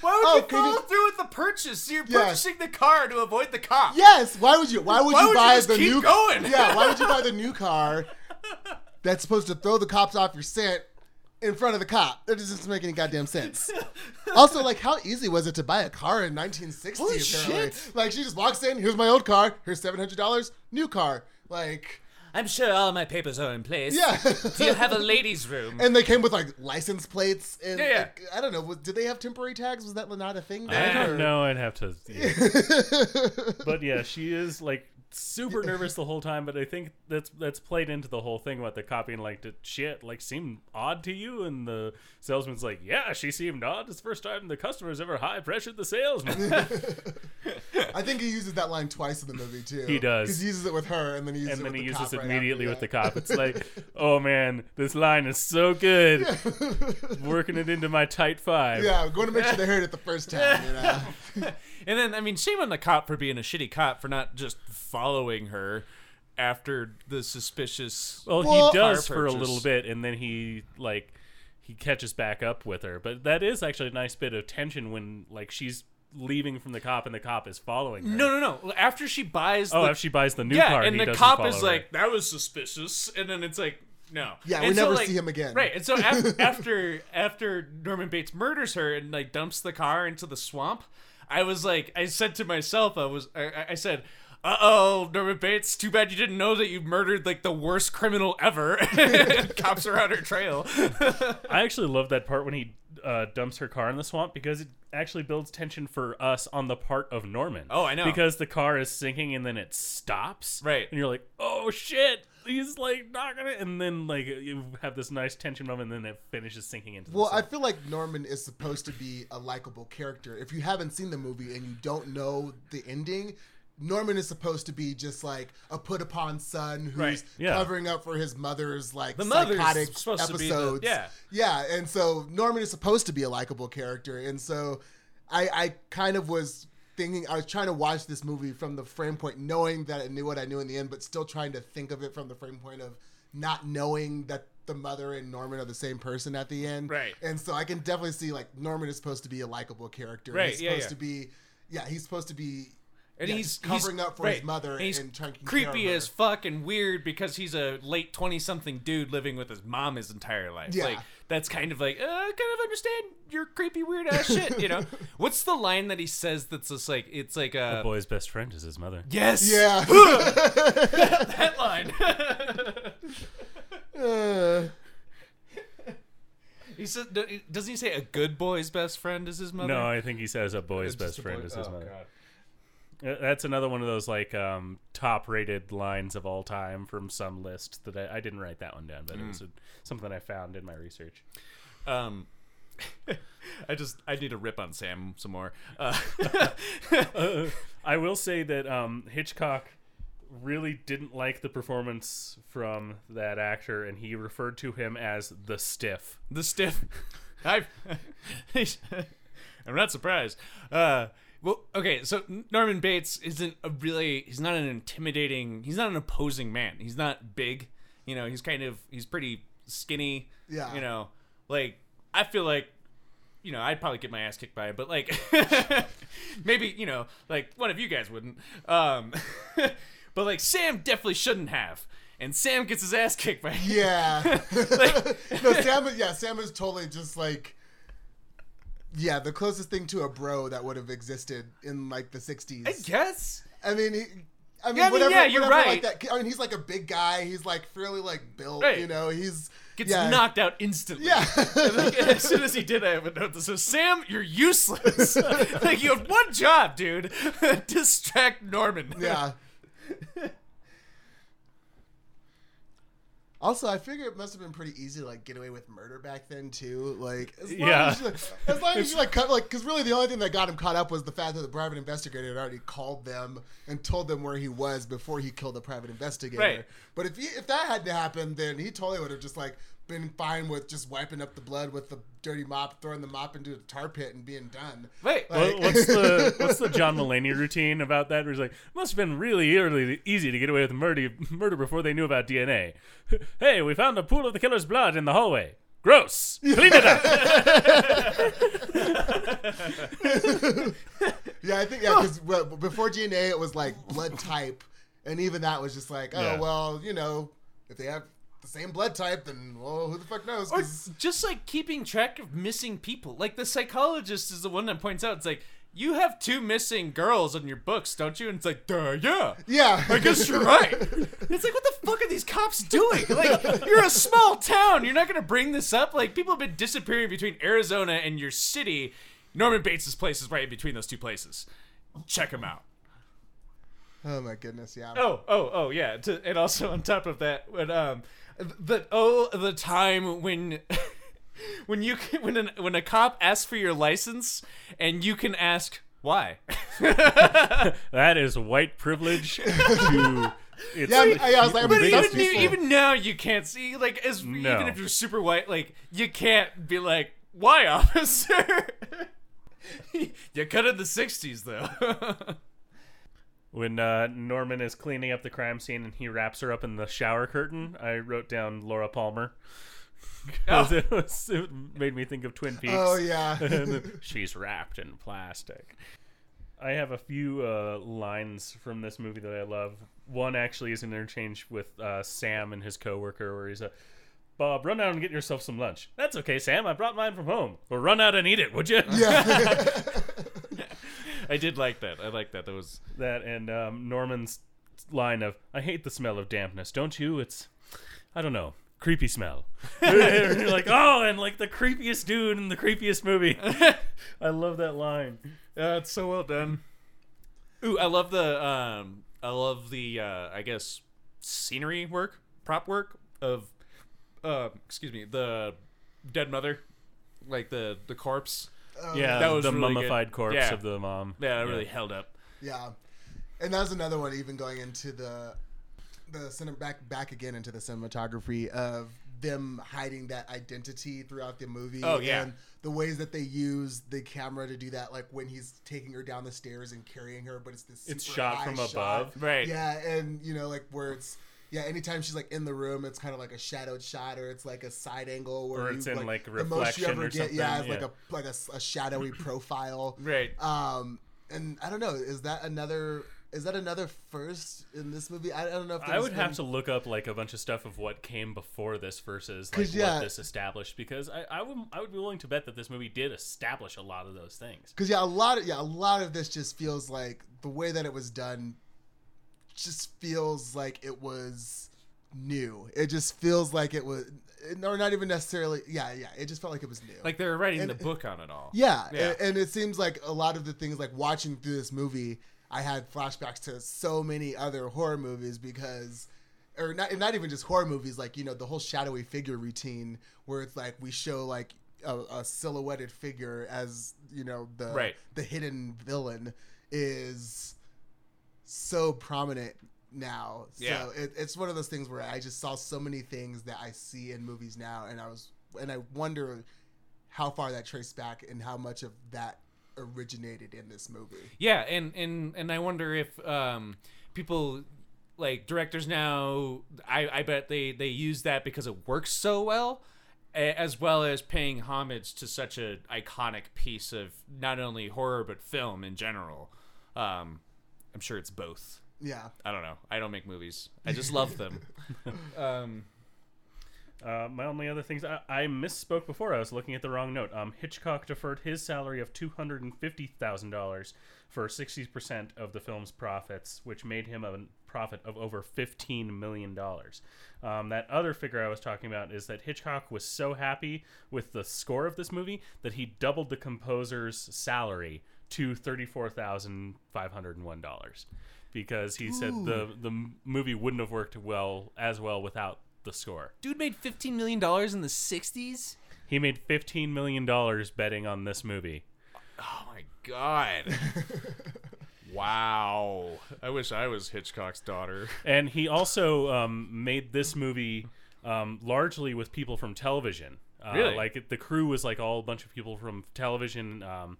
Why would Oh, you can follow you- through with the purchase? So You're Yeah. purchasing the car to avoid the cop. Yes. Why would you why would Why you would you buy just the keep new going? Yeah, why would you buy the new car that's supposed to throw the cops off your scent in front of the cop? That doesn't make any goddamn sense. also, like how easy was it to buy a car in 1960 Holy apparently? shit. Like she just walks in, here's my old car, here's $700, new car. Like I'm sure all my papers are in place. Yeah. Do you have a ladies' room? and they came with like license plates and Yeah, yeah. like, I don't know. Did they have temporary tags? Was that not a thing? Then, I don't or- know. I'd have to. yeah. but yeah, she is like super nervous the whole time. But I think that's that's played into the whole thing about the copy and like, did shit like seem odd to you? And the salesman's like, yeah, she seemed odd. It's the first time the customer's ever high pressured the salesman. I think he uses that line twice in the movie too. He does. he uses it with her, and then he uses and it then with he the uses it right immediately with the cop. It's like, oh man, this line is so good. Working it into my tight five. Yeah, I'm going to make sure they heard it the first time. You know? And then, I mean, shame on the cop for being a shitty cop for not just following her after the suspicious. Well, Well- he does for a purchase. little bit, and then he like he catches back up with her. But that is actually a nice bit of tension when like she's leaving from the cop and the cop is following her. No, no, no. After she buys. Oh, the, if she buys the new yeah, car, and he the doesn't cop follow is her. like, "That was suspicious," and then it's like, "No." Yeah, we And so, never like- see him again. Right, and so after, after after Norman Bates murders her and like dumps the car into the swamp, I was like, I said to myself, I was, I, I- said. Uh oh, Norman Bates. Too bad you didn't know that you murdered like the worst criminal ever. Cops are on her trail. I actually love that part when he uh, dumps her car in the swamp because it actually builds tension for us on the part of Norman. Oh, I know. Because the car is sinking and then it stops. Right. And you're like, oh shit, he's like not gonna. And then like you have this nice tension moment, and then it finishes sinking into. Well, I feel like Norman is supposed to be a likable character. If you haven't seen the movie and you don't know the ending, Norman is supposed to be just like a put upon son who's Right, yeah. covering up for his mother's like The psychotic be the- episodes. yeah. yeah, and so Norman is supposed to be a likable character, and so I, I kind of was thinking I was trying to watch this movie from the frame point, knowing that I knew what I knew in the end, but still trying to think of it from the frame point of not knowing that the mother and Norman are the same person at the end. Right. And so I can definitely see like Norman is supposed to be a likable character. Right, He's yeah, supposed yeah. to be yeah, he's supposed to be and yeah, he's covering he's- up for right. his mother he's and trying to care creepy of her. as fuck and weird because he's a late twenty something dude living with his mom his entire life. Yeah. Like that's kind of like uh, I kind of understand your creepy weird ass shit. You know what's the line that he says that's just like it's like the uh, boy's best friend is his mother. yes Yeah. that line. Uh, he said doesn't he say a good boy's best friend is his mother? No, I think he says a boy's It's best a friend boy- is his oh, mother. God. Uh, That's another one of those like um, top rated lines of all time from some list that I, I didn't write that one down, but it Mm. was a, something I found in my research. Um, I just I need to rip on Sam some more. Uh, Uh, I will say that um, Hitchcock really didn't like the performance from that actor, and he referred to him as the stiff. the stiff. I've, I'm not surprised. Uh, well, okay, so Norman Bates isn't a really. He's not an intimidating. He's not an opposing man. He's not big. You know, he's kind of. He's pretty skinny. Yeah. You know, like I feel like. You know, I'd probably get my ass kicked by him, but like, maybe you know, like one of you guys wouldn't. Um, but like Sam definitely shouldn't have, and Sam gets his ass kicked by. yeah. Like- no, Sam. Yeah, Sam is totally just like. Yeah, the closest thing to a bro that would have existed in like the '60s. I guess. I mean, he, I mean, Yeah, I mean, whatever. yeah, you're whatever right. Like that. I mean, he's like a big guy. He's like fairly like built. Right. You know, he's Gets yeah. knocked out instantly. Yeah. like, as soon as he did, I have a note that says, "Sam, you're useless. like you have one job, dude: distract Norman." yeah. Also, I figure it must have been pretty easy to like get away with murder back then too. Like, as long Yeah. as you, as long as you like cut, like, because really the only thing that got him caught up was the fact that the private investigator had already called them and told them where he was before he killed the private investigator. Right. But if he, if that hadn't happened, then he totally would have just like been fine with just wiping up the blood with the dirty mop, throwing the mop into a tar pit, and being done. Wait, Like- what's the what's the John Mulaney routine about that? Where he's like, must have been really early, easy to get away with murder murder before they knew about DNA. Hey, we found a pool of the killer's blood in the hallway. Gross. Clean it up. Yeah, I think yeah, because before DNA it was like blood type, and even that was just like, oh Yeah. well, you know, if they have the same blood type, then well, who the fuck knows? or just like keeping track of missing people. Like the psychologist is the one that points out. It's like you have two missing girls in your books, don't you? And it's like, duh, yeah. Yeah. I guess you're right. It's like, what the fuck are these cops doing? Like, you're a small town. You're not gonna bring this up. Like, people have been disappearing between Arizona and your city. Norman Bates' place is right in between those two places. Check him out. Oh my goodness, yeah. Oh, oh, oh, yeah. And also on top of that, when um, the oh, the time when. When you can, when an, when a cop asks for your license and you can ask why, That is white privilege to. It's, Yeah, I- I was like, but even, people. even now you can't see like as No. even if you're super white, like you can't be like why officer. you cut in the '60s though. When uh, Norman is cleaning up the crime scene and he wraps her up in the shower curtain, I wrote down Laura Palmer. 'Cause it, was, it made me think of Twin Peaks. Oh yeah. she's wrapped in plastic. I have a few uh, lines from this movie that I love. One actually is an interchange with uh, Sam and his coworker, where he's a Bob, run out and get yourself some lunch. That's okay, Sam. I brought mine from home. Well, run out and eat it, would you? yeah. I did like that. I like that. That was that and um, Norman's line of "I hate the smell of dampness, don't you?" It's I don't know, creepy smell. You're like, oh, and like the creepiest dude in the creepiest movie. I love that line. Yeah, it's so well done. Ooh, I love the um I love the uh I guess scenery work, prop work of uh excuse me, the dead mother. Like the the corpse. Um, yeah, That was the really good. mummified corpse Yeah. of the mom. Yeah, it really held up. Yeah, and that's another one. Even going into the the cinem- back back again into the cinematography of them hiding that identity throughout the movie. Oh, yeah. and the ways that they use the camera to do that, like when he's taking her down the stairs and carrying her, but it's this It's shot high from shot. above. Right. Yeah, and you know, like where it's. Yeah, anytime she's like in the room, it's kind of like a shadowed shot, or it's like a side angle, where Or it's you, in, like, the most you reflection ever or get. Yeah, it's like a like a shadowy profile. Right. Um, and I don't know. Is that another? Is that another first in this movie? I, don't know if I would have to look up like a bunch of stuff of what came before this versus like yeah. what this established because I, I would I would be willing to bet that this movie did establish a lot of those things. Because yeah, a lot of yeah, a lot of this just feels like the way that it was done. Just feels like it was new. It just feels like it was, or not even necessarily. Yeah, yeah. It just felt like it was new. Like they were writing And- the book on it all. Yeah, Yeah. a- And, it seems like a lot of the things like watching through this movie, I had flashbacks to so many other horror movies because, or not not even just horror movies, like you know the whole shadowy figure routine where it's like we show like a, a silhouetted figure as you know the Right. the hidden villain is so prominent now. Yeah. So it, it's one of those things where I just saw so many things that I see in movies now, and I was and I wonder how far that traced back and how much of that originated in this movie. Yeah, and and and I wonder if um people like directors now I I bet they they use that because it works so well as well as paying homage to such a iconic piece of not only horror but film in general. Um I'm sure it's both. Yeah. I don't know. I don't make movies. I just love them. um Uh, my only other things I, I misspoke before. I was looking at the wrong note. Um, Hitchcock deferred his salary of two hundred and fifty thousand dollars for sixty percent of the film's profits, which made him a profit of over fifteen million dollars. Um, that other figure I was talking about is that Hitchcock was so happy with the score of this movie that he doubled the composer's salary to thirty-four thousand five hundred and one dollars because he said the the movie wouldn't have worked well as well without the score. dude made 15 million dollars in the 60s? He made fifteen million dollars betting on this movie. Oh my god. wow. I wish I was Hitchcock's daughter. And he also um, made this movie um, largely with people from television. Uh, Really? Like the crew was like all a bunch of people from television. Um,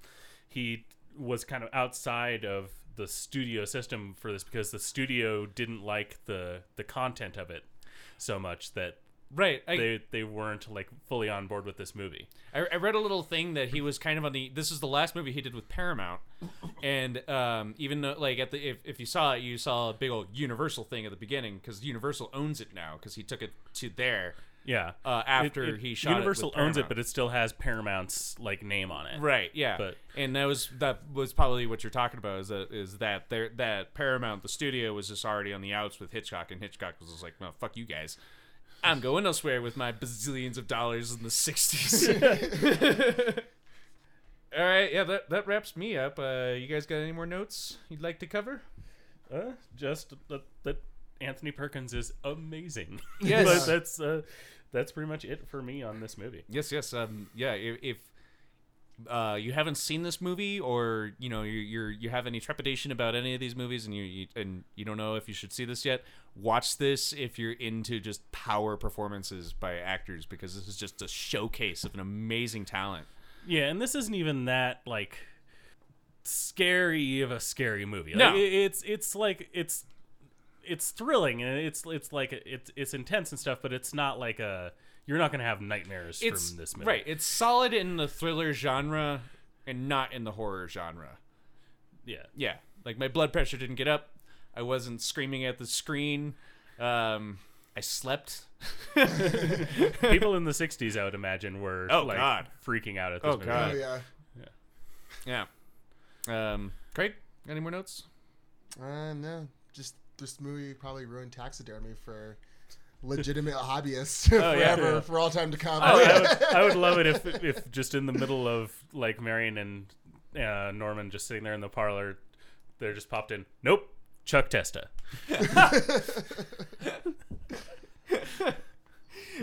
he was kind of outside of the studio system for this because the studio didn't like the the content of it so much that Right. I, they they weren't like fully on board with this movie. I, I read a little thing that he was kind of on the. This is the last movie he did with Paramount, and um, even though like at the if, if you saw it, you saw a big old Universal thing at the beginning because Universal owns it now because he took it to there. Yeah. Uh, after It- it- he shot it Universal owns it, but it still has Paramount's like name on it. Right. Yeah. But- and that was that was probably what you're talking about is that is that there that Paramount the studio was just already on the outs with Hitchcock and Hitchcock was just like, well, fuck you guys. I'm going elsewhere with my bazillions of dollars in the '60s. All right, yeah, that that wraps me up. Uh, you guys got any more notes you'd like to cover? Uh, just that, that Anthony Perkins is amazing. Yes. but that's uh, that's pretty much it for me on this movie. Yes, yes. Um, yeah. If, if uh, you haven't seen this movie, or you know you're, you're you have any trepidation about any of these movies, and you, you and you don't know if you should see this yet, watch this if you're into just power performances by actors, because this is just a showcase of an amazing talent. Yeah, and this isn't even that like scary of a scary movie. No. Like, it- it's it's like it's it's thrilling and it's it's like it's it's intense and stuff, but it's not like a you're not gonna have nightmares It's from this movie. right. It's solid in the thriller genre, and not in the horror genre. Yeah. Yeah, like my blood pressure didn't get up. I wasn't screaming at the screen. Um, I slept. People in the '60s, I would imagine, were Oh, like God. freaking out at this Oh, movie. God. Oh yeah. Yeah. Um, Craig, any more notes? Uh, no, just this movie probably ruined taxidermy for legitimate hobbyists Oh, forever, Yeah. for all time to come. I, would, I, would, I would love it if, if just in the middle of like Marion and uh, Norman just sitting there in the parlor, they're just popped in. Nope, Chuck Testa.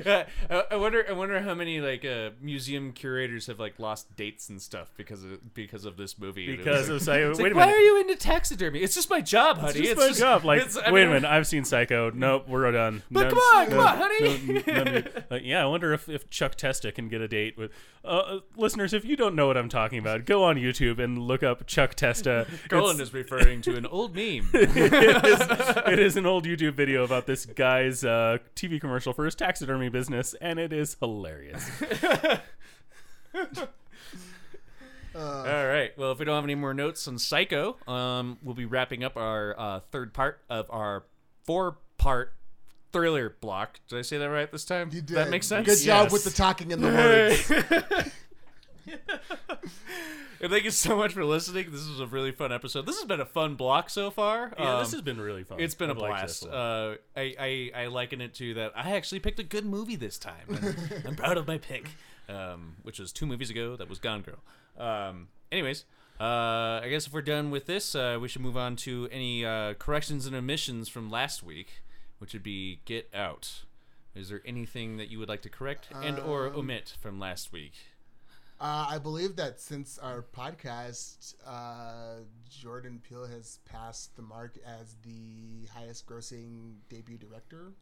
Uh, I I wonder. I wonder how many like uh, museum curators have like lost dates and stuff because of because of this movie. Because of like, Psycho. it's Wait why are you into taxidermy? It's just my job, honey. It's just my job. Like, it's- I wait a mean, minute, I've seen Psycho. Nope, we're done. But No- come on, come on, honey. no- no need. Like, yeah, I wonder if, if Chuck Testa can get a date with uh, uh, listeners. If you don't know what I'm talking about, go on YouTube and look up Chuck Testa. Colin is referring to an old meme. it, is, it is an old YouTube video about this guy's uh, TV commercial for his taxidermy business, and it is hilarious. All right. Well, if we don't have any more notes on Psycho, um, we'll be wrapping up our uh, third part of our four-part thriller block. Did I say that right this time? You did. That makes sense. Good job with the talking and the words. And thank you so much for listening. This was a really fun episode. This has been a fun block so far. Yeah, this Um, has been really fun. It's been a I've liked this blast. a lot. Uh, I, I I liken it to that. I actually picked a good movie this time. I'm proud of my pick, um, which was two movies ago. That was Gone Girl. Um, anyways, uh, I guess if we're done with this, uh, we should move on to any uh, corrections and omissions from last week, which would be Get Out. Is there anything that you would like to correct and or omit from last week? Uh, I believe that since our podcast, uh, Jordan Peele has passed the mark as the highest grossing debut director,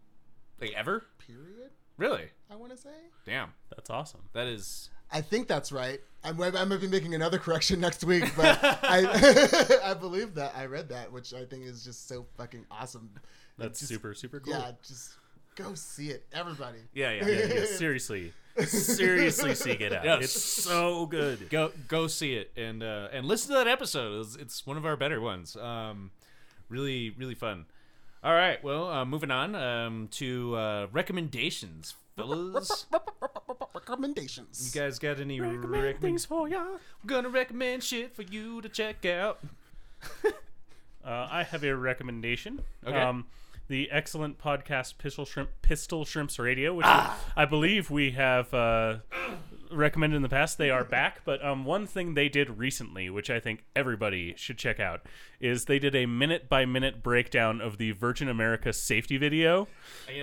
Like ever? period, Really? I want to say. Damn. That's awesome. That is. I think that's right. I'm, I might be making another correction next week, but I, I believe that. I read that, which I think is just so fucking awesome. That's Just- super super cool. Yeah, just go see it, everybody. Yeah, yeah. Yeah, yeah, seriously, seriously, seek it out. Yes. It's so good. go go see it and uh, and listen to that episode. It's, it's one of our better ones. Um, really really fun. All right, well, uh, moving on um, to uh, recommendations, fellas. Recommendations. You guys got any Recommend recommend? things for ya. I'm gonna recommend shit for you to check out. Uh, I have a recommendation. Okay. Um, the excellent podcast Pistol Shrimp Pistol Shrimps Radio, which Ah. I believe we have uh, recommended in the past. They are back, but um, one thing they did recently, which I think everybody should check out, is they did a minute by minute breakdown of the Virgin America safety video.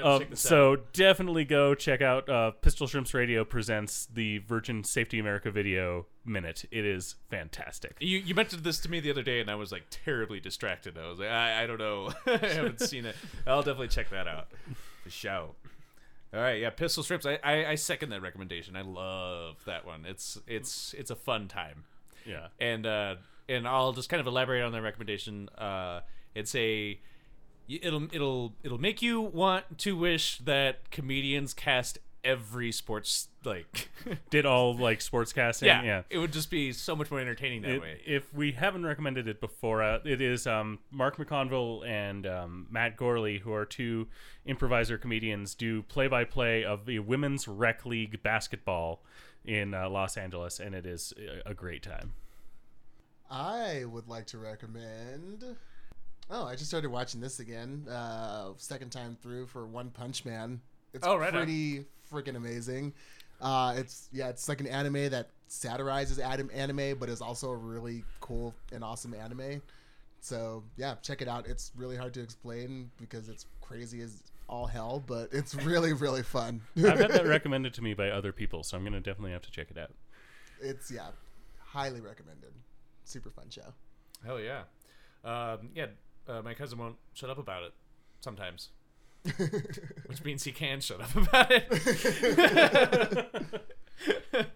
Um, so definitely go check out uh, Pistol Shrimps Radio presents the Virgin Safety America video minute. It is fantastic. You, you mentioned this to me the other day, and I was like terribly distracted. I was like, I, I don't know, I haven't seen it. I'll definitely check that out for sure. All right, yeah, Pistol Shrimps. I, I, I second that recommendation. I love that one. It's it's it's a fun time, Yeah. and uh, and I'll just kind of elaborate on that recommendation. Uh, it's a it'll it'll it'll make you want to wish that comedians cast every sports like Did all like sportscasting? yeah, yeah. it would just be so much more entertaining that It- way. if we haven't recommended it before, uh, it is um, Mark McConnville and um, Matt Gourley, who are two improviser comedians, do play-by-play of the women's rec league basketball in uh, Los Angeles, and it is a- a great time. I would like to recommend. Oh, I just started watching this again. Uh, second time through for One Punch Man. It's Oh, right on. pretty freaking amazing. Uh, it's yeah, it's like an anime that satirizes adam- anime, but is also a really cool and awesome anime. So yeah, check it out. It's really hard to explain because it's crazy as all hell, but it's really really fun. I've had that recommended to me by other people, so I'm going to definitely have to check it out. it's yeah, highly recommended. Super fun show. Hell yeah, um, yeah. Uh, my cousin won't shut up about it sometimes, which means he can shut up about it.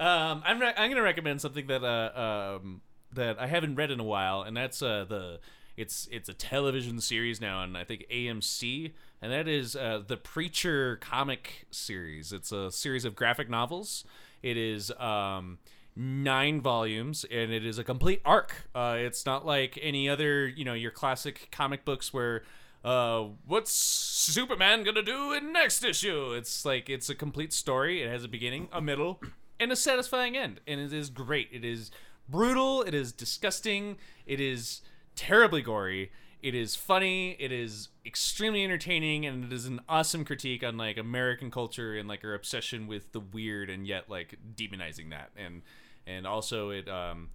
um, I'm re- I'm gonna recommend something that uh um that I haven't read in a while, and that's uh the it's it's a television series now and I think AMC, and that is uh, the Preacher comic series. It's a series of graphic novels. It is um nine volumes and it is a complete arc uh, it's not like any other you know your classic comic books where uh, what's superman gonna do in next issue? It's like it's a complete story. It has a beginning a middle and a satisfying end. And it is great. It is brutal. It is disgusting. It is terribly gory. It is funny. It is extremely entertaining. And it is an awesome critique on like american culture and like our obsession with the weird and yet like demonizing that. And and also it um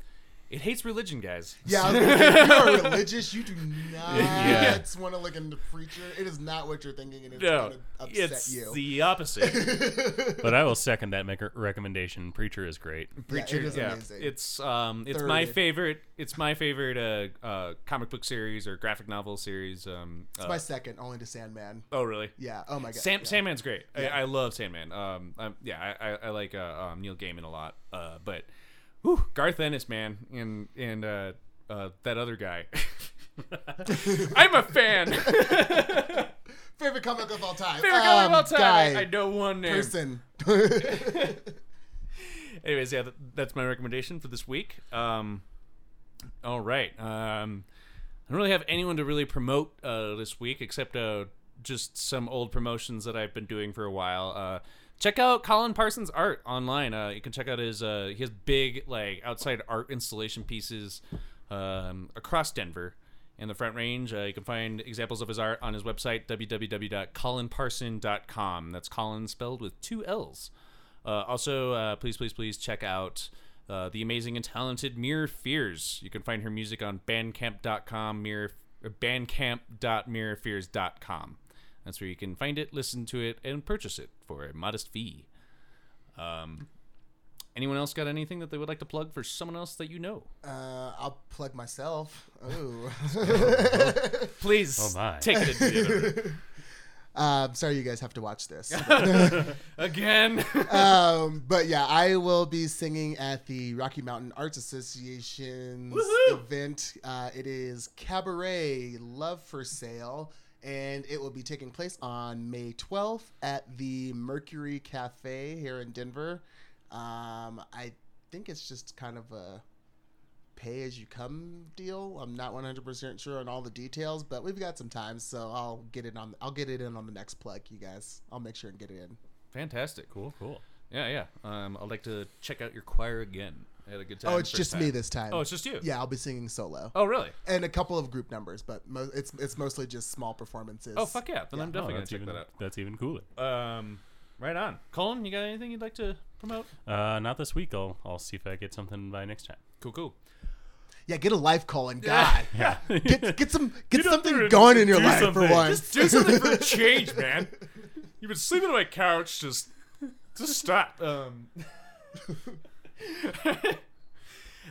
it hates religion guys Yeah, I was gonna say, if you are religious, you do not Yeah. want to look into preacher. It is not what you're thinking, and it's no going to upset it's you. the opposite But I will second that mec- recommendation. Preacher is great. Preacher, it is amazing. It's um, it's my favorite. It's my favorite uh, uh, comic book series or graphic novel series. Um, It's uh, my second, only to Sandman. oh really? Yeah. Oh my god. Sam, yeah. Sandman's great. Yeah. I, I love Sandman. Um, I'm, yeah, I, I, I like uh, um, Neil Gaiman a lot. Uh, but, whew, Garth Ennis, man, and and uh, uh, that other guy. I'm a fan. Favorite comic of all time. Favorite comic Um, of all time. Guy, I, I know one name. person. Anyways, yeah, th- that's my recommendation for this week. Um, all right. Um, I don't really have anyone to really promote uh, this week except uh, just some old promotions that I've been doing for a while. Uh, check out Colin Parsons' art online. Uh, you can check out his uh, he has big like outside art installation pieces um, across Denver and the Front Range. Uh, you can find examples of his art on his website www.colinparson.com. That's Colin spelled with two L's. Uh, also, uh, please, please, please check out uh, the amazing and talented Mirror Fears. You can find her music on bandcamp.com, mirror, bandcamp.mirrorfears.com. That's where you can find it, listen to it, and purchase it for a modest fee. Um, anyone else got anything that they would like to plug for someone else that you know? Uh, I'll plug myself. Oh. Please Oh, my. take it into the other room. um, sorry, you guys have to watch this. again. um, but yeah, I will be singing at the Rocky Mountain Arts Association's Woohoo! event. Uh, it is Cabaret Love for Sale, and it will be taking place on May 12th at the Mercury Cafe here in Denver. Um, I think it's just kind of a pay as you come deal. I'm not 100% sure on all the details, but we've got some time, so I'll get it on I'll get it in on the next plug, you guys. I'll make sure and get it in. Fantastic. Cool, cool. Yeah, yeah. Um, I'd like to check out your choir again. I had a good time. Oh, it's just time. me this time. Oh, it's just you. Yeah, I'll be singing solo. Oh, really? And a couple of group numbers, but mo- it's it's mostly just small performances. Oh, fuck yeah! Then I'm Oh, gonna that's check even that that's even cooler. Um, right on. Colin, you got anything you'd like to promote? Uh, not this week. I'll I'll see if I get something by next time. Cool, cool. Yeah, get a life Colin. God. Yeah. Get, get some get, Get something and going in your do life for once. Just do something for a change, man. You've been sleeping on my couch. Just, just stop. Um.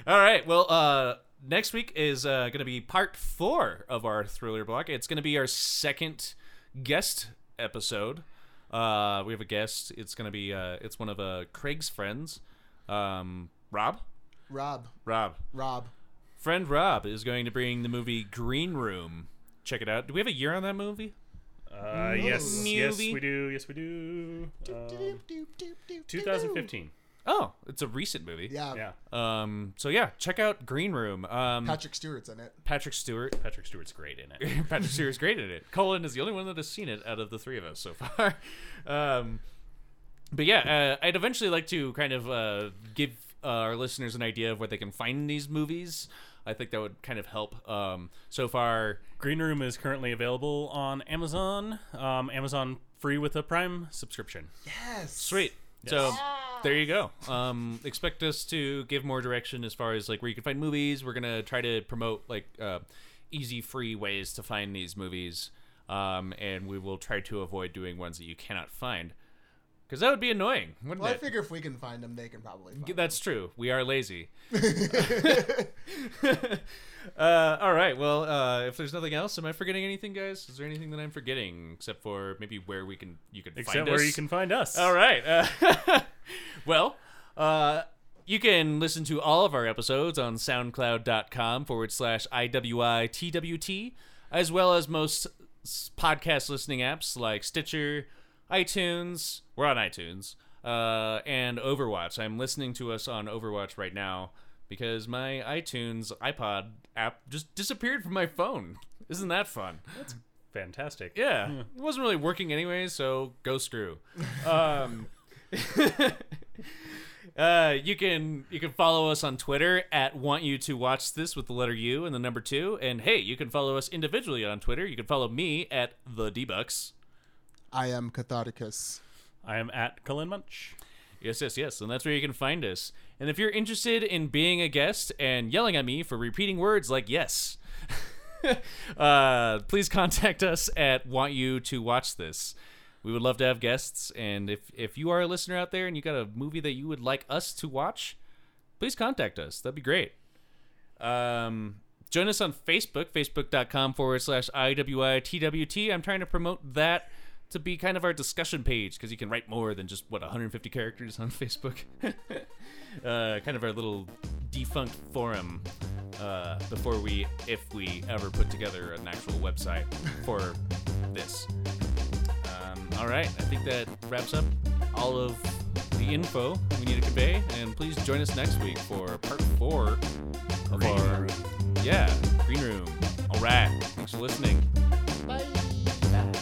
All right. Well, uh, next week is uh, going to be part four of our thriller block. It's going to be our second guest episode. Uh, we have a guest. It's going to be uh, it's one of uh, Craig's friends, um, Rob. Rob, Rob. Rob. Friend Rob is going to bring the movie Green Room. Check it out. Do we have a year on that movie? Uh, yes, yes, we do. Yes, we do. Um, 2015. Oh, it's a recent movie. Yeah. Yeah, Um. So yeah, check out Green Room. Um. Patrick Stewart's in it. Patrick Stewart. Patrick Stewart's great in it. Patrick Stewart's great in it. Colin is the only one that has seen it out of the three of us so far. Um, but yeah, uh, I'd eventually like to kind of uh, give uh, our listeners an idea of where they can find these movies. I think that would kind of help. Um, so far, Green Room is currently available on Amazon. Um, Amazon free with a Prime subscription. Yes. Sweet. So there you go. Um, expect us to give more direction as far as like where you can find movies. We're gonna try to promote like uh, easy, free ways to find these movies, um, and we will try to avoid doing ones that you cannot find, because that would be annoying, wouldn't Well, I figure if we can find them, they can probably find That's true. We are lazy. uh, all right. Well, uh, if there's nothing else, am I forgetting anything, guys? Is there anything that I'm forgetting except for maybe where we can you can Except find where us? you can find us. All right. Uh, well, uh, you can listen to all of our episodes on soundcloud.com forward slash IWITWT, as well as most podcast listening apps like Stitcher, iTunes. We're on iTunes. Uh, and Overcast. I'm listening to us on Overcast right now because my iTunes iPod app just disappeared from my phone. Isn't that fun? That's fantastic. Yeah, it wasn't really working anyway, so go screw. Um, uh, you can you can follow us on Twitter at want you to watch this with the letter U and the number two, and hey, you can follow us individually on Twitter. You can follow me at the Dbucks. I am Catharticus. I am at Cullen Munch. Yes, yes, yes, and that's where you can find us. And if you're interested in being a guest and yelling at me for repeating words like yes. uh, please contact us at want you to watch this we would love to have guests and if if you are a listener out there and you got a movie that you would like us to watch please contact us that'd be great um, join us on facebook facebook.com forward slash iwitwt i'm trying to promote that to be kind of our discussion page because you can write more than just what 150 characters on facebook uh, kind of our little defunct forum uh, before we, if we ever put together an actual website for this. Um, all right, I think that wraps up all of the info we need to convey, and please join us next week for part four of Green our Room. yeah green room. All right, thanks for listening. Bye. Bye.